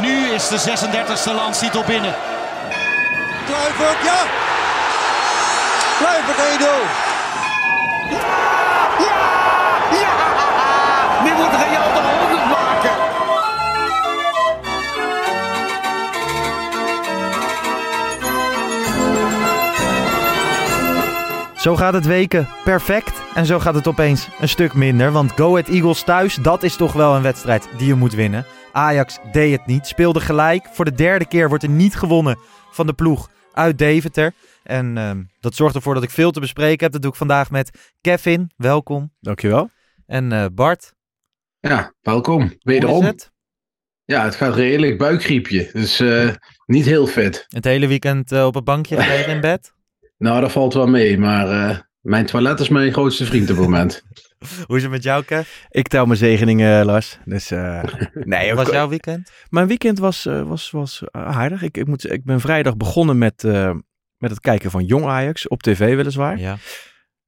nu is de 36e landstitel binnen. Kluivert, ja! Kluivert 1-0. Nu moet Real de 100 maken. Zo gaat het weken perfect en zo gaat het opeens een stuk minder. Want Go Ahead Eagles thuis, dat is toch wel een wedstrijd die je moet winnen. Ajax deed het niet, speelde gelijk. Voor de derde keer wordt er niet gewonnen van de ploeg uit Deventer. En ehm, dat zorgt ervoor dat ik veel te bespreken heb. Dat doe ik vandaag met Kevin, welkom. Dankjewel. En eh, Bart, Ja, welkom. hoe is Wederom. het? Ja, het gaat redelijk buikgriepje. Dus eh, niet heel vet. Het hele weekend eh, op het bankje gelegen in bed? Nou, dat valt wel mee. Maar eh, mijn toilet is mijn grootste vriend op het moment. Hoe is het met jou, Kev? Ik tel mijn zegeningen, Lars. Dus eh, nee, was jouw weekend? mijn weekend was, eh, was, was aardig. Ik, ik, moet, ik ben vrijdag begonnen met, eh, met het kijken van Jong Ajax. Op tv weliswaar. Ja,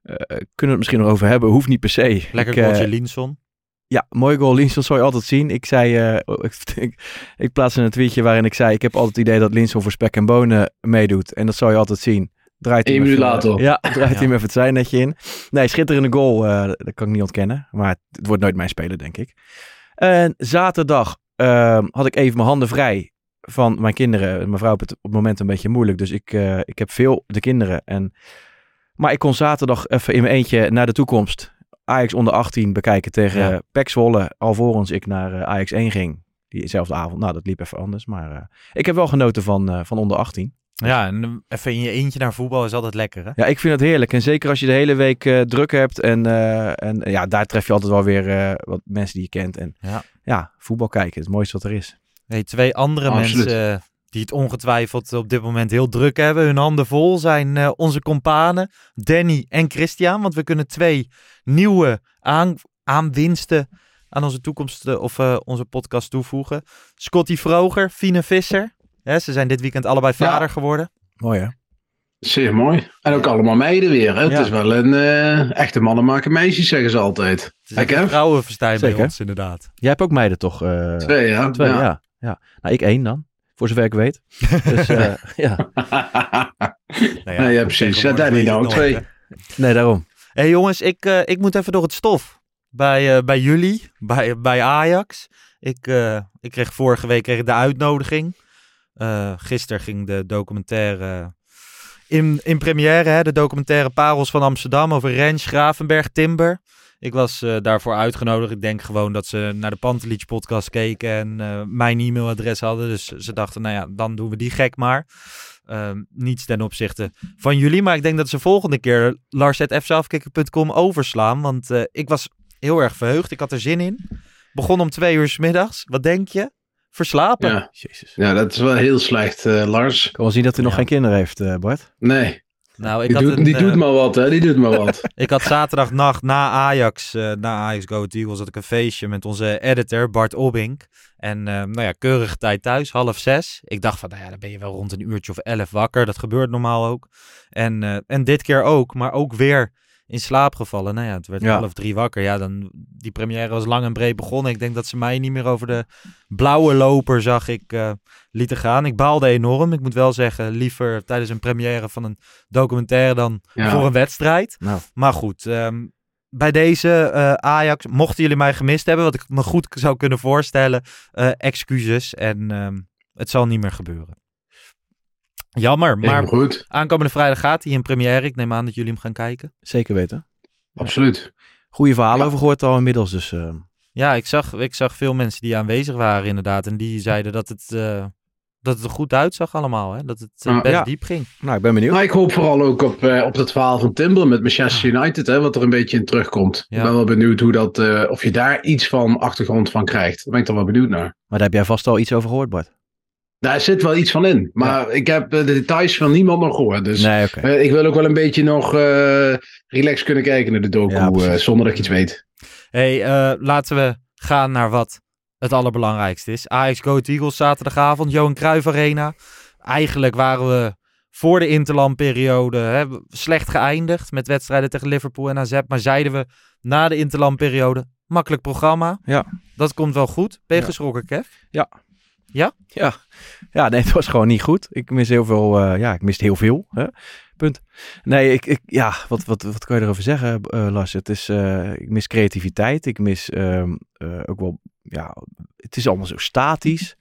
Eh, kunnen we het misschien nog over hebben. Hoeft niet per se. lekker ik, eh, goaltje Linson. Ja, mooi goal. Linson zal je altijd zien. Ik zei, eh, oh, ik, ik, ik plaatste een tweetje waarin ik zei, ik heb altijd het idee dat Linson voor spek en bonen meedoet. En dat zal je altijd zien. Draait Eén minuut later. Ja, draait Ja. hij hem even het zijnetje in. Nee, schitterende goal. eh, dat kan ik niet ontkennen. Maar het wordt nooit mijn speler, denk ik. En zaterdag ehm, had ik even mijn handen vrij van mijn kinderen. Mijn vrouw heeft het op het moment een beetje moeilijk. Dus ik, eh, ik heb veel de kinderen. En, maar ik kon zaterdag even in mijn eentje naar de toekomst. Ajax onder 18 bekijken tegen Ja. Pek Zwolle. Alvorens ik naar eh, Ajax 1 ging. Diezelfde avond. Nou, dat liep even anders. Maar eh, ik heb wel genoten van, eh, van onder 18. Ja, en eh, even in je eentje naar voetbal is altijd lekker, hè? Ja, ik vind het heerlijk. En zeker als je de hele week eh, druk hebt. En, eh, en ja, daar tref je altijd wel weer eh, wat mensen die je kent. En Ja. ja, voetbal kijken. Het mooiste wat er is. Nee, twee andere Absoluut. mensen die het ongetwijfeld op dit moment heel druk hebben, hun handen vol, zijn eh, onze companen Danny en Christian. Want we kunnen twee nieuwe aan, aanwinsten aan onze toekomst of eh, onze podcast toevoegen. Scotty Vroger, Fine Visser. Ja, ze zijn dit weekend allebei Ja. vader geworden. Mooi hè? Zeer mooi. En ook allemaal meiden weer. Hè? Ja. Het is wel een eh, echte mannen maken meisjes, zeggen ze altijd. Het is vrouwenverstijn bij ons inderdaad. Jij hebt ook meiden toch? eh, Twee, ja. Twee, ja. ja. ja. Nou, ik één dan. Voor zover ik weet. Dus eh, ja. Nou Nee, ja, precies. Danny weet je nou het ook twee. hè. Nee, daarom. Hé hey jongens, ik, eh, ik moet even door het stof. Bij, eh, bij jullie, bij, bij Ajax. Ik, eh, ik kreeg vorige week kreeg de uitnodiging. Eh gisteren ging de documentaire in, in première, hè, de documentaire Parels van Amsterdam over Rens, Gravenberg, Timber. Ik was eh, daarvoor uitgenodigd. Ik denk gewoon dat ze naar de Pantelich podcast keken en eh, mijn e-mailadres hadden. Dus ze dachten, nou ja, dan doen we die gek maar. Ehm, niets ten opzichte van jullie. Maar ik denk dat ze volgende keer lars.fzelfkikker.com overslaan. Want ik was heel erg verheugd. Ik had er zin in. Begon om twee uur s middags. Wat denk je? Verslapen. Ja. Jezus. ja, dat is wel heel slecht, eh, Lars. Ik kan wel zien dat hij nog geen kinderen heeft, eh, Bart. Nee, Nou, ik die, had, doet, een, die eh, doet maar wat, hè. Die doet maar wat. ik had zaterdagnacht na Ajax, eh, na Ajax Go Ahead Eagles, had ik een feestje met onze editor Bart Obbink. En eh, nou ja, keurige tijd thuis, half zes. Ik dacht van, nou ja, dan ben je wel rond een uurtje of elf wakker. Dat gebeurt normaal ook. En, eh, en dit keer ook, maar ook weer in slaap gevallen. Nou ja, het werd Ja. half drie wakker. Ja, dan, die première was lang en breed begonnen. Ik denk dat ze mij niet meer over de blauwe loper, zag ik, eh, lieten gaan. Ik baalde enorm. Ik moet wel zeggen, liever tijdens een première van een documentaire dan Ja. voor een wedstrijd. Nou, Maar goed, ehm, bij deze eh, Ajax, mochten jullie mij gemist hebben, wat ik me goed zou kunnen voorstellen, eh, excuses. En ehm, Het zal niet meer gebeuren. Jammer, maar Maar goed, aankomende vrijdag gaat hij in première. Ik neem aan dat jullie hem gaan kijken. Zeker weten. absoluut. Goede verhalen Ja. over gehoord al inmiddels. Dus eh, Ja, ik zag, ik zag veel mensen die aanwezig waren inderdaad. En die zeiden dat het, eh, dat het er goed uitzag allemaal. Hè? Dat het eh, best Ja. diep ging. nou, ik ben benieuwd. Nou, ik hoop vooral ook op, eh, op het verhaal van Timber met Manchester United, hè, wat er een beetje in terugkomt. Ja. Ik ben wel benieuwd hoe dat, eh, of je daar iets van achtergrond van krijgt. Daar ben ik dan wel benieuwd naar. Maar daar heb jij vast al iets over gehoord, Bart. Daar zit wel iets van in. Maar ik heb eh, de details van niemand nog gehoord. Dus Nee, eh, ik wil ook wel een beetje nog eh relaxed kunnen kijken naar de docu. Ja, eh, zonder dat ik iets weet. hey, eh, laten we gaan naar wat het allerbelangrijkste is. Ajax Go Eagles zaterdagavond, Johan Cruijff Arena. Eigenlijk waren we voor de interlandperiode hè, slecht geëindigd met wedstrijden tegen Liverpool en AZ. Maar zeiden we na de interlandperiode, makkelijk programma. Ja. Dat komt wel goed. Ben je Ja. geschrokken, Kev? Ja. Ja, nee, het was gewoon niet goed. Ik mis heel veel, eh, ja, ik miste heel veel. Hè? Punt. Nee, ik, ik, ja, wat, wat, wat kan je erover zeggen, eh, Lars? Het is, eh, ik mis creativiteit. Ik mis ehm, eh, ook wel, ja, het is allemaal zo statisch.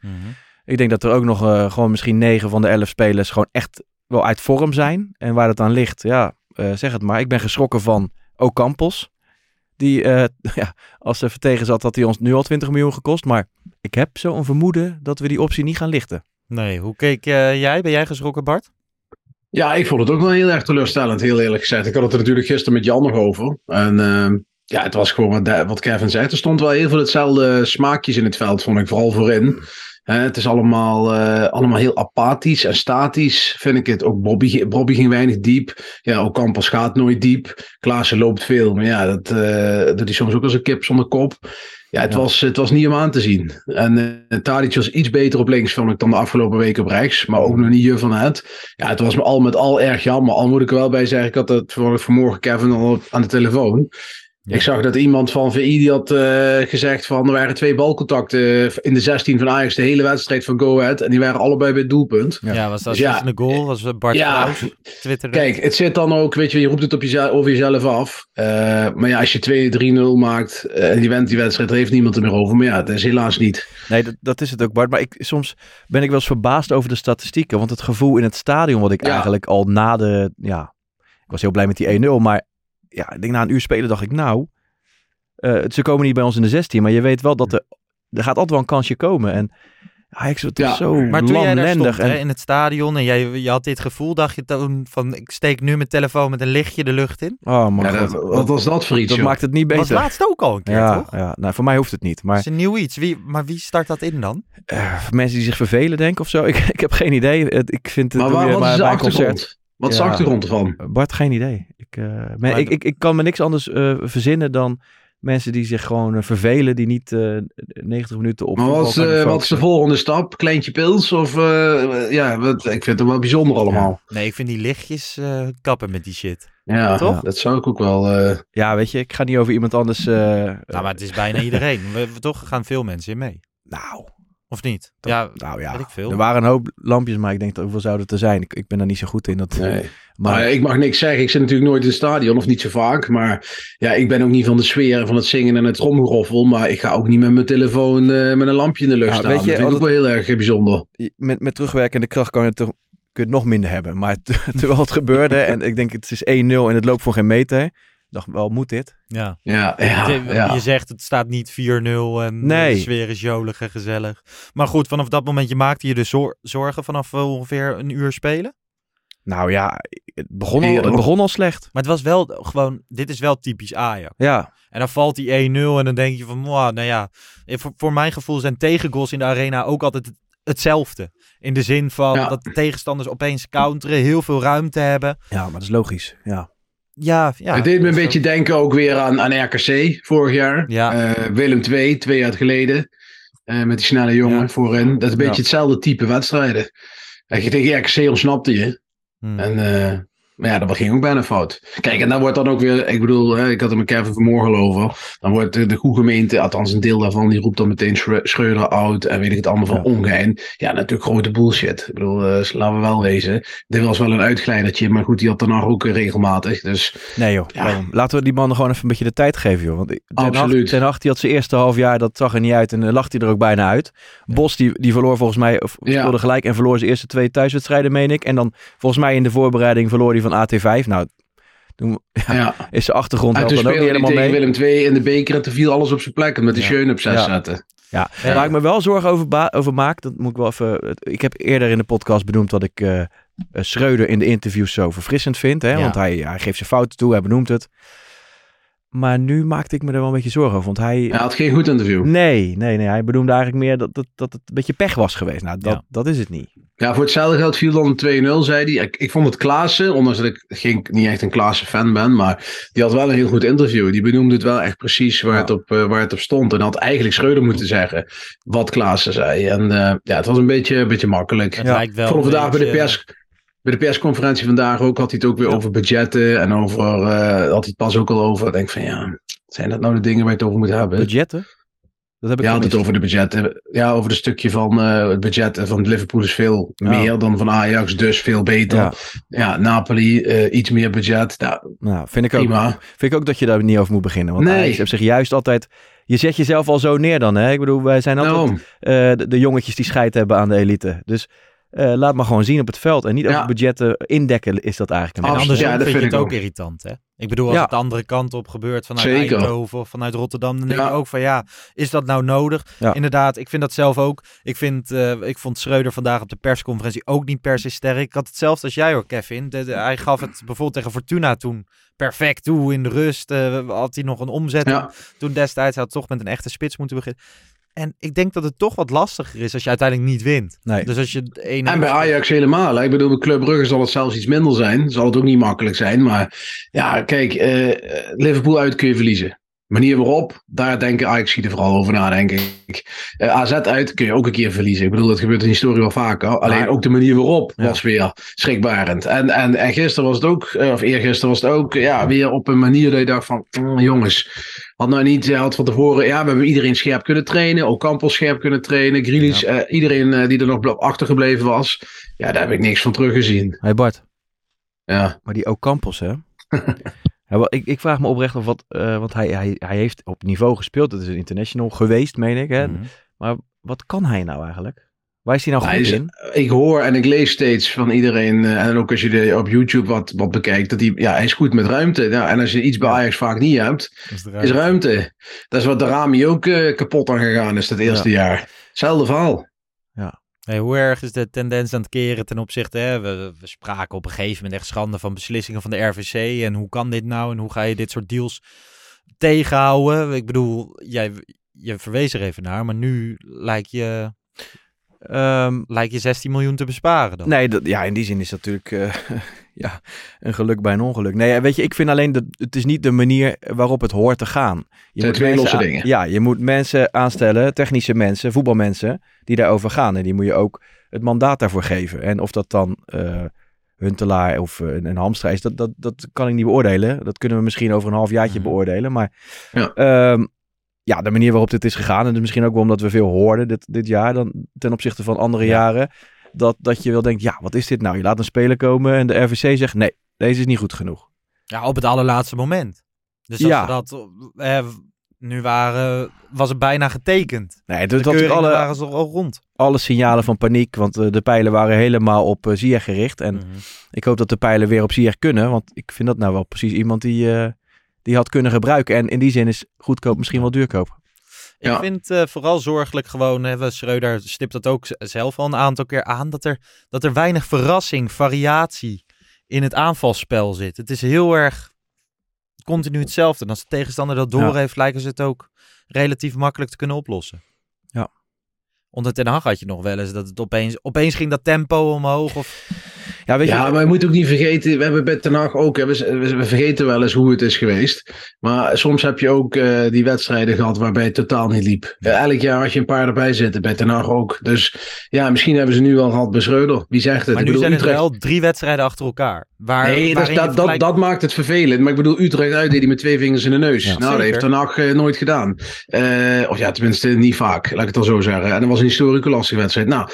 Ik denk dat er ook nog gewoon misschien negen van de elf spelers gewoon echt wel uit vorm zijn. En waar dat aan ligt, ja, zeg het maar. Ik ben geschrokken van Ocampos. Die, ja, als ze even tegen zat, had hij ons nu al 20 miljoen gekost. Maar ik heb zo'n vermoeden dat we die optie niet gaan lichten. Nee, hoe keek eh, jij? Ben jij geschrokken, Bart? Ja, ik vond het ook wel heel erg teleurstellend, heel eerlijk gezegd. Ik had het er natuurlijk gisteren met Jan nog over. En ehm, ja, het was gewoon wat, wat Kevin zei. Er stond wel heel veel hetzelfde smaakjes in het veld, vond ik, vooral voorin. Hè, het is allemaal, eh, allemaal heel apathisch en statisch, vind ik het. Ook Bobby, Bobby ging weinig diep. Ja, ook Campos gaat nooit diep. Klaassen loopt veel, maar ja, dat eh doet hij soms ook als een kip zonder kop. Ja, het, Ja. Was, het was niet om aan te zien. En uh, Tadic was iets beter op links, vond ik, dan de afgelopen weken op rechts. Maar ook nog niet je van het. Ja, het was me al met al erg jammer. Al moet ik er wel bij zeggen, ik had het vanmorgen Kevin al aan de telefoon. Ja. Ik zag dat iemand van VI die had eh, gezegd van er waren twee balcontacten in de 16 van Ajax de hele wedstrijd van Go Ahead. En die waren allebei bij het doelpunt. Ja, was dat Dus ja. een goal? Was Bart Ja. Kijk, het zit dan ook, weet je, je roept het op jezelf, over jezelf af. Eh, maar ja, als je 2-3-0 maakt eh, en je wint die wedstrijd, er heeft niemand er meer over. Maar ja, dat is helaas niet. Nee, dat, dat is het ook, Bart. Maar ik, soms ben ik wel eens verbaasd over de statistieken. Want het gevoel in het stadion, wat ik Ja. eigenlijk al na de... Ja, ik was heel blij met die 1-0. Maar ja, ik denk na een uur spelen dacht ik, nou... eh, ze komen niet bij ons in de 16. Maar je weet wel dat er... Er gaat altijd wel een kansje komen. En Ajax toch Ja. zo Maar toen jij daar hè, En, in het stadion en jij, je had dit gevoel, dacht je toen van ik steek nu mijn telefoon met een lichtje de lucht in? oh man, Ja, dat, wat was dat voor iets? dat joh? maakt het niet Dat was beter. laatst ook al een keer, ja, toch? ja, nou, voor mij hoeft het niet. Maar is een nieuw iets. Wie, maar wie start dat in dan? eh, mensen die zich vervelen, denk ik, of zo. Ik, ik heb geen idee. Het- Ik vind het Maar waar, wat is maar de bij een achtergrond? concert. Wat is de achtergrond ervan? Bart, geen idee. Ik, eh, maar Maar ik, ik, ik kan me niks anders eh, verzinnen dan mensen die zich gewoon eh, vervelen, die niet eh 90 minuten op. Maar wat eh, wat is de volgende stap? Kleintje pils? Of, eh, ja, wat, ik vind het wel bijzonder allemaal. Nee, ik vind die lichtjes eh, kappen met die shit. Ja, Toch? dat zou ik ook wel... eh, Ja, weet je, ik ga niet over iemand anders. eh, Nou, maar het is bijna iedereen. We, we- toch gaan veel mensen in mee. nou, Of niet? Dat- ja, nou ja. weet ik veel. Er waren een hoop lampjes, maar ik denk dat hoeveel zouden het er zijn. Ik, ik ben daar niet zo goed in. Dat, nee. maar Maar ik mag niks zeggen. Ik zit natuurlijk nooit in het stadion, of niet zo vaak. Maar ja, ik ben ook niet van de sfeer van het zingen en het tromgeroffel. Maar ik ga ook niet met mijn telefoon eh, met een lampje in de lucht Ja, staan. weet je, dat vind ik ook wel heel erg eh, bijzonder. met, met terugwerkende kracht kan je het, toch, kun je het nog minder hebben. Maar terwijl het gebeurde, en ik denk het is 1-0 en het loopt voor geen meter. Dacht wel, moet dit? ja. Ja, ja, Het- ja. Je zegt het staat niet 4-0 en Nee. de sfeer is jolig en gezellig. Maar goed, vanaf dat moment je maakte je dus zor- zorgen vanaf eh, ongeveer een uur spelen. Nou ja, het begon al, het begon al slecht. Maar het was wel gewoon, dit is wel typisch Ajax. Ja, En dan valt die 1-0 en dan denk je van, "Mwah, nou ja, eh, voor, voor mijn gevoel zijn tegengoals in de arena ook altijd het- hetzelfde. In de zin van Ja. dat de tegenstanders opeens counteren, heel veel ruimte hebben. ja, maar dat is logisch. Ja. Ja, ja. het deed me een zo- beetje denken ook weer aan, aan RKC vorig jaar. Ja. Eh, Willem II, twee jaar geleden. eh, met die snelle jongen Ja. voorin. Dat is een beetje hetzelfde type wedstrijden. Dat je tegen RKC ontsnapte je. Hmm. En, eh, Maar ja, dat ging ook bijna fout. Kijk, en dan wordt dan ook weer, ik bedoel, hè, ik had er met Kevin vanmorgen over. Dan wordt de, de goede gemeente, althans een deel daarvan, die roept dan meteen Schre- Schreuder oud en weet ik het allemaal van Ja. ongein. Ja, natuurlijk grote bullshit. Ik bedoel, eh, laten we wel wezen. Dit was wel een uitglijdertje, maar goed, die had daarna ook eh, regelmatig. Dus Nee joh, Ja. laten we die man gewoon even een beetje de tijd geven joh. Want Ten Absoluut. Ten Hag, die had zijn eerste half jaar, dat zag er niet uit en dan lacht hij er ook bijna uit. Bos die, die verloor volgens mij, of Ja. speelde gelijk en verloor zijn eerste twee thuiswedstrijden meen ik. En dan volgens mij in de voorbereiding verloor hij van AT5. Nou, toen ja, ja. is zijn achtergrond En toen dan ook niet helemaal tegen mee. Willem II in de beker en toen viel alles op zijn plek. En met de Ja. Schöne op zes Ja. zetten. Ja, Ja. waar ik me wel zorgen over, over maak, dat moet ik wel even. Ik heb eerder in de podcast benoemd dat ik eh eh, Schreuder in de interviews zo verfrissend vind. Hè? Ja. Want hij, hij geeft zijn fouten toe, hij benoemt het. Maar nu maakte ik me er wel een beetje zorgen over. Want hij. Hij had geen goed interview. Nee, nee, nee. Hij benoemde eigenlijk meer dat, dat, dat het een beetje pech was geweest. Nou, dat, Ja. dat is het niet. Ja, voor hetzelfde geld viel dan een 2-0, zei hij. Ik, ik vond het Klaassen, ondanks dat ik geen, niet echt een Klaassen-fan ben, maar die had wel een heel goed interview. Die benoemde het wel echt precies waar, Ja. het, op, eh, waar het op stond. En had eigenlijk Schreuder moeten zeggen wat Klaassen zei. En eh, ja, het was een beetje, een beetje makkelijk. Het Ja. lijkt wel Ik vond vandaag bij de, pers, bij de persconferentie vandaag ook, had hij het ook weer Ja. over budgetten en over, eh, had hij het pas ook al over. Ik denk van ja, zijn dat nou de dingen waar je het over moet hebben? Budgetten? Dat heb ik Ja, het over de budgetten. Ja, over het stukje van eh, het budget van Liverpool is veel Ja. meer dan van Ajax, dus veel beter. Ja. Ja, Napoli, eh, iets meer budget. Nou, Nou, vind ik ook. prima. Vind ik ook dat je daar niet over moet beginnen. Want Nee. Ajax heeft zich juist altijd... Je zet jezelf al zo neer dan, hè? Ik bedoel, wij zijn altijd eh, de, de jongetjes die scheid hebben aan de elite. Dus eh, laat maar gewoon zien op het veld. En niet Ja. over budgetten indekken is dat eigenlijk een En andersom Ja, dat vind je vind het ik ook ook. irritant, hè? Ik bedoel, als Ja. het de andere kant op gebeurt vanuit Zeker. Eindhoven of vanuit Rotterdam, dan denk Ja. je ook van ja, is dat nou nodig? Ja. Inderdaad, ik vind dat zelf ook. Ik, vind, eh, ik vond Schreuder vandaag op de persconferentie ook niet per se sterk. Ik had hetzelfde als jij hoor, Kevin. De, de- hij gaf het bijvoorbeeld tegen Fortuna toen perfect toe in de rust. eh, had hij nog een omzet Ja. toen destijds. Hij had toch met een echte spits moeten beginnen. En ik denk dat het toch wat lastiger is als je uiteindelijk niet wint. Nee. Dus als je de ene En bij Ajax helemaal. hè. Ik bedoel, bij Club Brugge zal het zelfs iets minder zijn. Zal het ook niet makkelijk zijn. Maar ja, kijk, eh, Liverpool uit kun je verliezen. Manier waarop, daar denken Ajax er vooral over na, denk ik. Eh, AZ uit kun je ook een keer verliezen. Ik bedoel, dat gebeurt in de historie wel vaker. Alleen Maar- ook de manier waarop Ja. was weer schrikbarend. En, en, en gisteren was het ook, eh, of eergisteren was het ook, ja, weer op een manier dat je dacht van, "Mm, jongens, had nou niet, had van tevoren, ja, we hebben iedereen scherp kunnen trainen. Ook Campos scherp kunnen trainen. Grealish, eh, iedereen die er nog bl- achtergebleven was. Ja, daar heb ik niks van teruggezien. Hey Bart, Ja, maar die Ocampos, hè? Ja, wel, ik, ik vraag me oprecht of wat, eh, want hij, hij, hij heeft op niveau gespeeld. Het is een international geweest, meen ik. Hè? Mhm. Maar wat kan hij nou eigenlijk? Waar is hij nou Hij goed is- in? ik hoor en ik lees steeds van iedereen, eh, en ook als je de, op YouTube wat, wat bekijkt, dat hij, ja, hij is goed met ruimte. Ja, en als je iets bij Ajax vaak niet hebt, is ruimte. Dat is wat de Rami ook eh, kapot aan gegaan is dat eerste jaar. Hetzelfde verhaal. Hoe erg is de tendens aan het keren ten opzichte, hè? We, we spraken op een gegeven moment echt schande van beslissingen van de RVC. En hoe kan dit nou en hoe ga je dit soort deals tegenhouden? Ik bedoel, jij, je verwees er even naar, maar nu lijkt je, Ehm, lijkt je 16 miljoen te besparen dan. nee, dat, ja, in die zin is dat natuurlijk eh, ja, een geluk bij een ongeluk. Nee, weet je, ik vind alleen dat het is niet de manier waarop het hoort te gaan. Je zijn twee losse aan- dingen. Ja, je moet mensen aanstellen, technische mensen, voetbalmensen, die daarover gaan. En die moet je ook het mandaat daarvoor geven. En of dat dan eh Huntelaar of eh, een, een Hamstra is, dat, dat, dat kan ik niet beoordelen. Dat kunnen we misschien over een half jaartje Mhm. beoordelen. Maar Ja. ehm, ja, de manier waarop dit is gegaan, en dus misschien ook wel omdat we veel hoorden dit, dit jaar dan ten opzichte van andere Ja. jaren, dat, dat je wel denkt, ja, wat is dit nou? Je laat een speler komen en de RVC zegt, nee, deze is niet goed genoeg. Ja, op het allerlaatste moment. Dus als Ja. dat eh, nu waren, was het bijna getekend. Nee, dus dat alle, waren ze al rond. alle signalen van paniek, want eh, de pijlen waren helemaal op uh, Ziyech gericht. En Mhm. ik hoop dat de pijlen weer op Ziyech kunnen, want ik vind dat nou wel precies iemand die, eh, die had kunnen gebruiken. En in die zin is goedkoop misschien wel duurkoop. Ik vind eh, vooral zorgelijk gewoon, hè, we- Schreuder stipt dat ook zelf al een aantal keer aan, dat er, dat er weinig verrassing, variatie in het aanvalsspel zit. Het is heel erg continu hetzelfde. En als de tegenstander dat door Ja. heeft, lijken ze het ook relatief makkelijk te kunnen oplossen. Ja. Onder Ten Hag had je nog wel eens dat het opeens, opeens ging dat tempo omhoog. Of, Ja, weet Ja, je, maar je moet ook niet vergeten, we hebben bij Ten Hag ook, we, vergeten wel eens hoe het is geweest. Maar soms heb je ook eh, die wedstrijden gehad waarbij het totaal niet liep. Eh, elk jaar had je een paar erbij zitten, bij Ten Hag ook. Dus ja, misschien hebben ze nu wel gehad bij Schreuder. Wie zegt het? Maar Ik nu bedoel, zijn het Utrecht- wel drie wedstrijden achter elkaar. Waar, Nee, dat, dat, dat, maakt het vervelend. Maar ik bedoel, Utrecht uit deed hij met twee vingers in de neus. Ja, nou, dat heeft Ten Hag eh, nooit gedaan. Eh, of ja, tenminste niet vaak, laat ik het al zo zeggen. En dat was een historische lastige wedstrijd. Nou,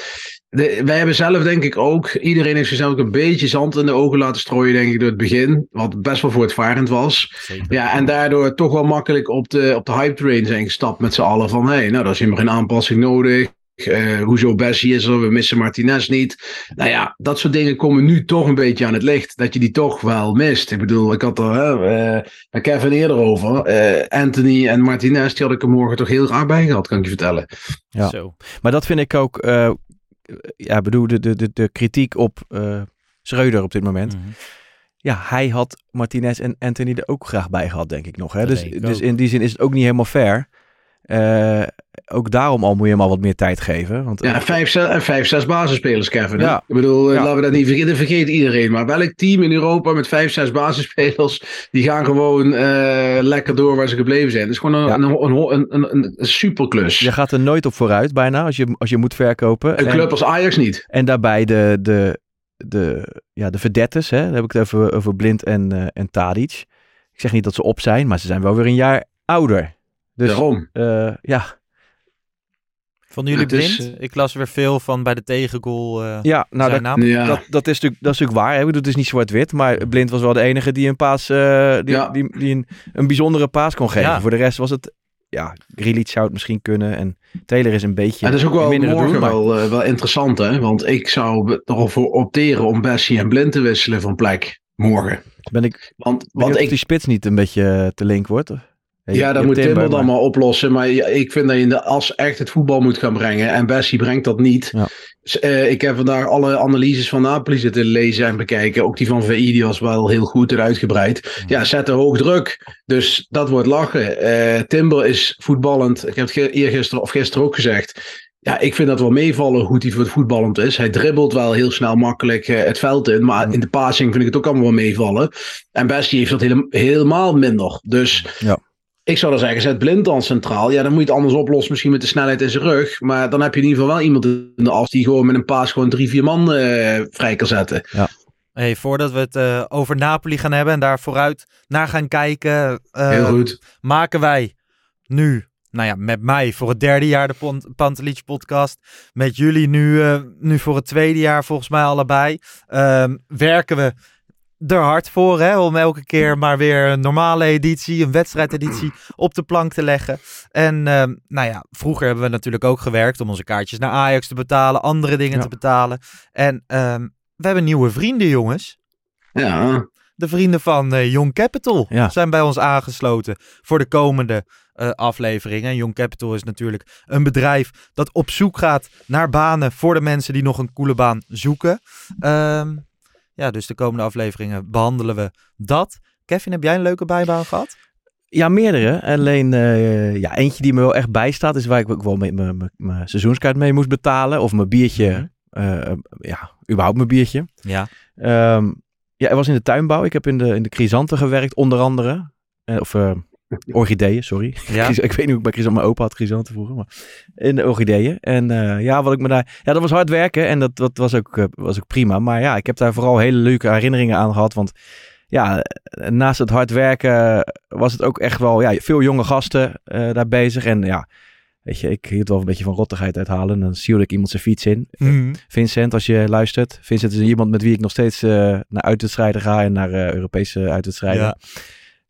de- wij hebben zelf denk ik ook, iedereen heeft zichzelf ook een beetje zand in de ogen laten strooien, denk ik, door het begin. Wat best wel voortvarend was. Zeker. Ja, en daardoor toch wel makkelijk op de, op de hype train zijn gestapt met z'n allen. Van hé, hey, nou, daar is helemaal geen aanpassing nodig. Eh, hoezo Bessie is er, we missen Martinez niet. Nou ja, dat soort dingen komen nu toch een beetje aan het licht. Dat je die toch wel mist. Ik bedoel, ik had er eh, met Kevin eerder over. Eh, Anthony en Martinez, die had ik er morgen toch heel graag bij gehad, kan ik je vertellen. Ja. Zo. maar dat vind ik ook, eh, ja, bedoel, de, de, de, de kritiek op eh Schreuder op dit moment. Mhm. Ja, hij had Martinez en Anthony er ook graag bij gehad, denk ik nog. Hè? Dat Dus, dus in die zin is het ook niet helemaal fair. Eh, ook daarom al moet je hem al wat meer tijd geven. Want, Ja, en vijf, zes, en vijf, zes basisspelers, Kevin. Ja. Ik bedoel, eh, Ja. laten we dat niet vergeten. Vergeet iedereen. Maar welk team in Europa met vijf, zes basisspelers, die gaan gewoon eh, lekker door waar ze gebleven zijn. Het is gewoon een, Ja. een, een, een, superklus. Je gaat er nooit op vooruit bijna als je, als je moet verkopen. Een En- club als Ajax niet. En daarbij de, de, de, ja, de verdettes, hè? daar heb ik het over, over Blind en, eh en Tadic. Ik zeg niet dat ze op zijn, maar ze zijn wel weer een jaar ouder. Dus Daarom. eh, ja, Vonden jullie Het is, blind? Ik las weer veel van bij de tegengoal. eh ja nou zijn dat, naam. Ja. dat, dat, is natuurlijk, dat is natuurlijk waar. Hè? Het is niet zwart-wit, maar Blind was wel de enige die een paas, eh, die, Ja. die, die een, een bijzondere paas kon geven. Ja. Voor de rest was het, ja, Grealish zou het misschien kunnen en Taylor is een beetje Ja, dat is ook wel morgen doen, maar- wel, eh, wel interessant, hè? Want ik zou ervoor opteren om Bessie en Blind te wisselen van plek. Morgen. Ben ik, Want, want want ik, die spits niet een beetje eh, te link wordt? Je ja, dat moet Timber Timber, dan maar- maar oplossen. Maar ik vind dat je in de as echt het voetbal moet gaan brengen. En Bessie brengt dat niet. Ja. Dus, eh, ik heb vandaag alle analyses van Napoli zitten lezen en bekijken. Ook die van VI, die was wel heel goed en uitgebreid. Ja, zetten hoog druk. Dus dat wordt lachen. Eh, Timber is voetballend. Ik heb het eergisteren of gisteren ook gezegd. Ja, ik vind dat wel meevallen hoe goed hij voor het voetballend is. Hij dribbelt wel heel snel makkelijk eh, het veld in. Maar in de passing vind ik het ook allemaal wel meevallen. En Bessie heeft dat hele- helemaal minder. Dus Ja. Ik zou dan zeggen, zet Blind dan centraal. Ja, dan moet je het anders oplossen. Misschien met de snelheid in zijn rug. Maar dan heb je in ieder geval wel iemand in de as die gewoon met een paas gewoon drie, vier man eh, vrij kan zetten. Hey, voordat we het eh, over Napoli gaan hebben en daar vooruit naar gaan kijken, eh, Heel goed. maken wij nu, nou ja, met mij voor het derde jaar de Pon- Pantelic podcast. Met jullie nu, nu voor het tweede jaar volgens mij allebei. Ehm, werken we er hard voor hè, om elke keer maar weer een normale editie, een wedstrijdeditie op de plank te leggen. En ehm, nou ja, vroeger hebben we natuurlijk ook gewerkt om onze kaartjes naar Ajax te betalen, andere dingen Ja. te betalen. En ehm, we hebben nieuwe vrienden, jongens. Ja, De vrienden van eh, Young Capital Ja. zijn bij ons aangesloten voor de komende eh, afleveringen. Young Capital is natuurlijk een bedrijf dat op zoek gaat naar banen voor de mensen die nog een coole baan zoeken. Ehm, ja, dus de komende afleveringen behandelen we dat. Kevin, heb jij een leuke bijbaan gehad? Ja, meerdere. Alleen eh, ja, eentje die me wel echt bijstaat is waar ik ook wel mijn- seizoenskaart mee moest betalen. Of mijn biertje. eh, ja, überhaupt mijn biertje. Ja. Ehm, ja, ik was in de tuinbouw. Ik heb in de, in de chrysanten gewerkt, onder andere. Eh, of orchideeën, sorry. Ja. Ik weet niet hoe ik bij chrysanten... Mijn opa had chrysanten vroeger, maar in de orchideeën. En eh, ja, wat ik me daar... Ja, dat was hard werken en dat, dat was, ook, eh, was ook prima. Maar ja, ik heb daar vooral hele leuke herinneringen aan gehad. Want ja, naast het hard werken was het ook echt wel... Ja, veel jonge gasten eh, daar bezig. En ja, weet je, ik hield wel een beetje van rottigheid uithalen. En dan zielde ik iemand zijn fiets in. Mhm. Vincent, als je luistert. Vincent is iemand met wie ik nog steeds naar uitwedstrijden ga en naar Europese uitwedstrijden. Ja.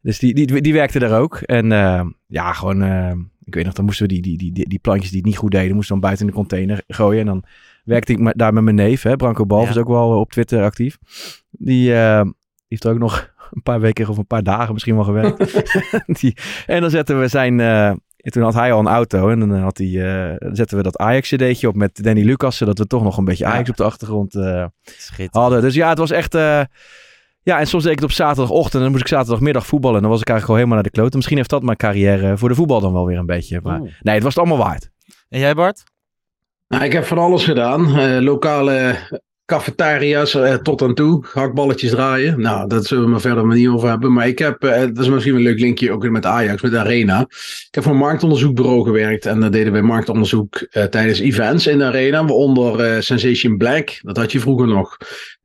Dus die, die, die werkte daar ook. En eh, ja, gewoon, eh, ik weet nog, dan moesten we die, die, die, die, plantjes die het niet goed deden, moesten we dan buiten in de container gooien. En dan werkte ik daar met mijn neef, hè, Branko Bal, Ja. is ook wel op Twitter actief. Die, eh, heeft er ook nog een paar weken of een paar dagen misschien wel gewerkt. die, en dan zetten we zijn... eh, en toen had hij al een auto en dan had hij, eh, dan zetten we dat Ajax-cd'tje op met Danny Lucas, zodat we toch nog een beetje Ajax Ja. op de achtergrond eh, Schitterend. hadden. Dus ja, het was echt... eh, ja, en soms deed ik het op zaterdagochtend en dan moest ik zaterdagmiddag voetballen. En dan was ik eigenlijk gewoon helemaal naar de kloten. Misschien heeft dat mijn carrière voor de voetbal dan wel weer een beetje. Maar Oeh. nee, het was het allemaal waard. En jij Bart? Nou, ik heb van alles gedaan. Eh, lokale cafetaria's eh, tot aan toe. Hakballetjes draaien. Nou, dat zullen we maar verder maar niet over hebben. Maar ik heb, eh, dat is misschien een leuk linkje ook met Ajax, met Arena. Ik heb voor een marktonderzoekbureau gewerkt. En dan deden wij marktonderzoek eh, tijdens events in de Arena. Waaronder eh, Sensation Black. Dat had je vroeger nog.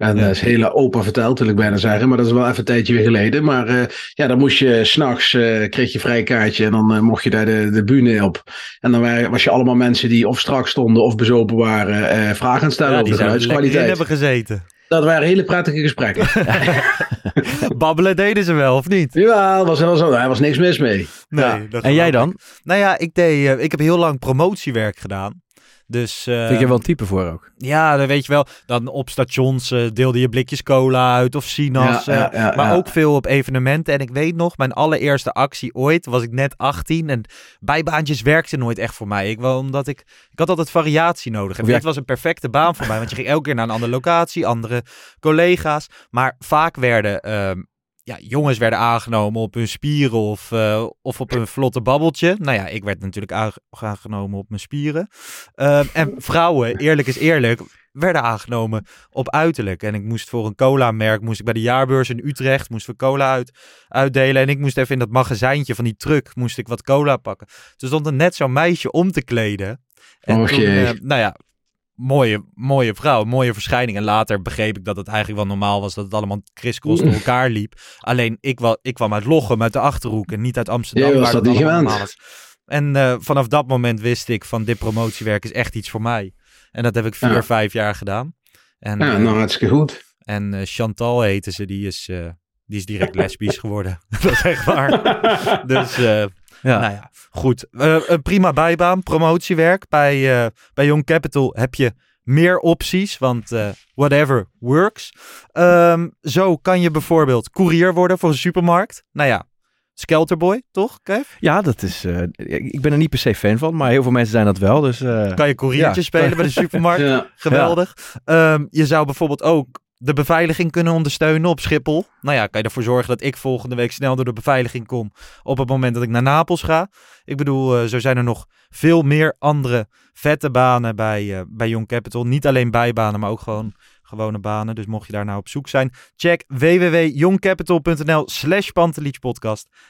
En dat is hele open verteld, wil ik bijna zeggen. Maar dat is wel even een tijdje weer geleden. Maar eh, ja, dan moest je s'nachts, eh kreeg je vrij kaartje. En dan eh, mocht je daar de, de bühne op. En dan waren, was je allemaal mensen die of strak stonden of bezopen waren. eh vragen aan stellen Ja, over die de geluidskwaliteit. hebben gezeten. Dat waren hele prettige gesprekken. Babbelen deden ze wel, of niet? ja, er was, er was, er was niks mis mee. Nee, Ja. dat En jij dan? Nou ja, ik, deed, ik heb heel lang promotiewerk gedaan. Dus eh, Vind je wel een type voor ook? ja, dan weet je wel. Dan op stations eh, deelde je blikjes cola uit of sinaas. Ja, ja, eh, ja, maar ook veel op evenementen. En ik weet nog, mijn allereerste actie ooit was ik net 18. En bijbaantjes werkten nooit echt voor mij. Ik, wel, omdat ik, ik had altijd variatie nodig. En dit was een perfecte baan voor mij. Want je ging elke keer naar een andere locatie, andere collega's. Maar vaak werden ehm, ja, jongens werden aangenomen op hun spieren of, eh, of op een vlotte babbeltje. Nou ja, ik werd natuurlijk aange- aangenomen op mijn spieren. Ehm, en vrouwen, eerlijk is eerlijk, werden aangenomen op uiterlijk. En ik moest voor een cola-merk, moest ik bij de jaarbeurs in Utrecht, moest we cola uit, uitdelen. En ik moest even in dat magazijntje van die truck, moest ik wat cola pakken. Toen stond er net zo'n meisje om te kleden. En toen, jee. eh, nou ja, mooie, mooie vrouw, mooie verschijning. En later begreep ik dat het eigenlijk wel normaal was dat het allemaal crisscross door elkaar liep. Alleen ik, wel, ik kwam uit Lochem, uit de Achterhoek en niet uit Amsterdam. Was waar dat het niet allemaal gewend. normaal was. En eh, vanaf dat moment wist ik van dit promotiewerk is echt iets voor mij. En dat heb ik vier, Ja. vijf jaar gedaan. En, Ja, eh, nou, hartstikke goed. en eh, Chantal heette ze, die is, die is direct lesbisch geworden. dat is echt waar. dus eh, Ja. nou ja, goed. Eh, een prima bijbaan, promotiewerk. Bij, eh, bij Young Capital heb je meer opties, want eh, whatever works. Ehm, zo kan je bijvoorbeeld courier worden voor een supermarkt. Nou ja, Skelterboy, toch, Kev? Ja, dat is. eh, ik ben er niet per se fan van, maar heel veel mensen zijn dat wel. Dus, eh, Kan je couriertje Ja. spelen bij de supermarkt. Ja. Geweldig. Ehm, je zou bijvoorbeeld ook de beveiliging kunnen ondersteunen op Schiphol. Nou ja, kan je ervoor zorgen dat ik volgende week snel door de beveiliging kom op het moment dat ik naar Napels ga. Ik bedoel, eh, zo zijn er nog veel meer andere vette banen bij, eh, bij Young Capital. Niet alleen bijbanen, maar ook gewoon gewone banen. Dus mocht je daar nou op zoek zijn, check www.youngcapital.nl slash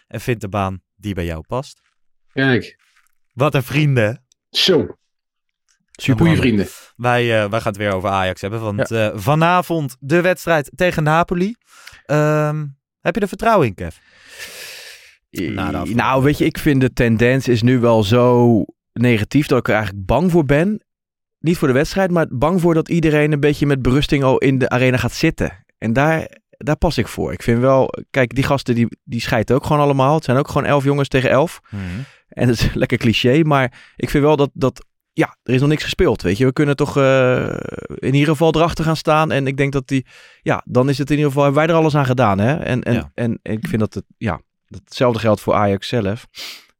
en vind de baan die bij jou past. Kijk, Wat een vrienden. zo. Super Goeie vrienden. Wij, eh, wij gaan het weer over Ajax hebben. Want eh, vanavond de wedstrijd tegen Napoli. Ehm, heb je er vertrouwen in, Kev? Afgelopen nou, weet je, ik vind de tendens is nu wel zo negatief dat ik er eigenlijk bang voor ben. Niet voor de wedstrijd, maar bang voor dat iedereen een beetje met berusting al in de arena gaat zitten. En daar, daar pas ik voor. Ik vind wel, kijk, die gasten die, die scheiden ook gewoon allemaal. Het zijn ook gewoon elf jongens tegen elf. En dat is lekker cliché, maar ik vind wel dat, dat ja, er is nog niks gespeeld, weet je. We kunnen toch eh, in ieder geval erachter gaan staan. En ik denk dat die, ja, dan is het in ieder geval, hebben wij er alles aan gedaan, hè. En, en, Ja. en, ik vind dat het, ja, hetzelfde geldt voor Ajax zelf.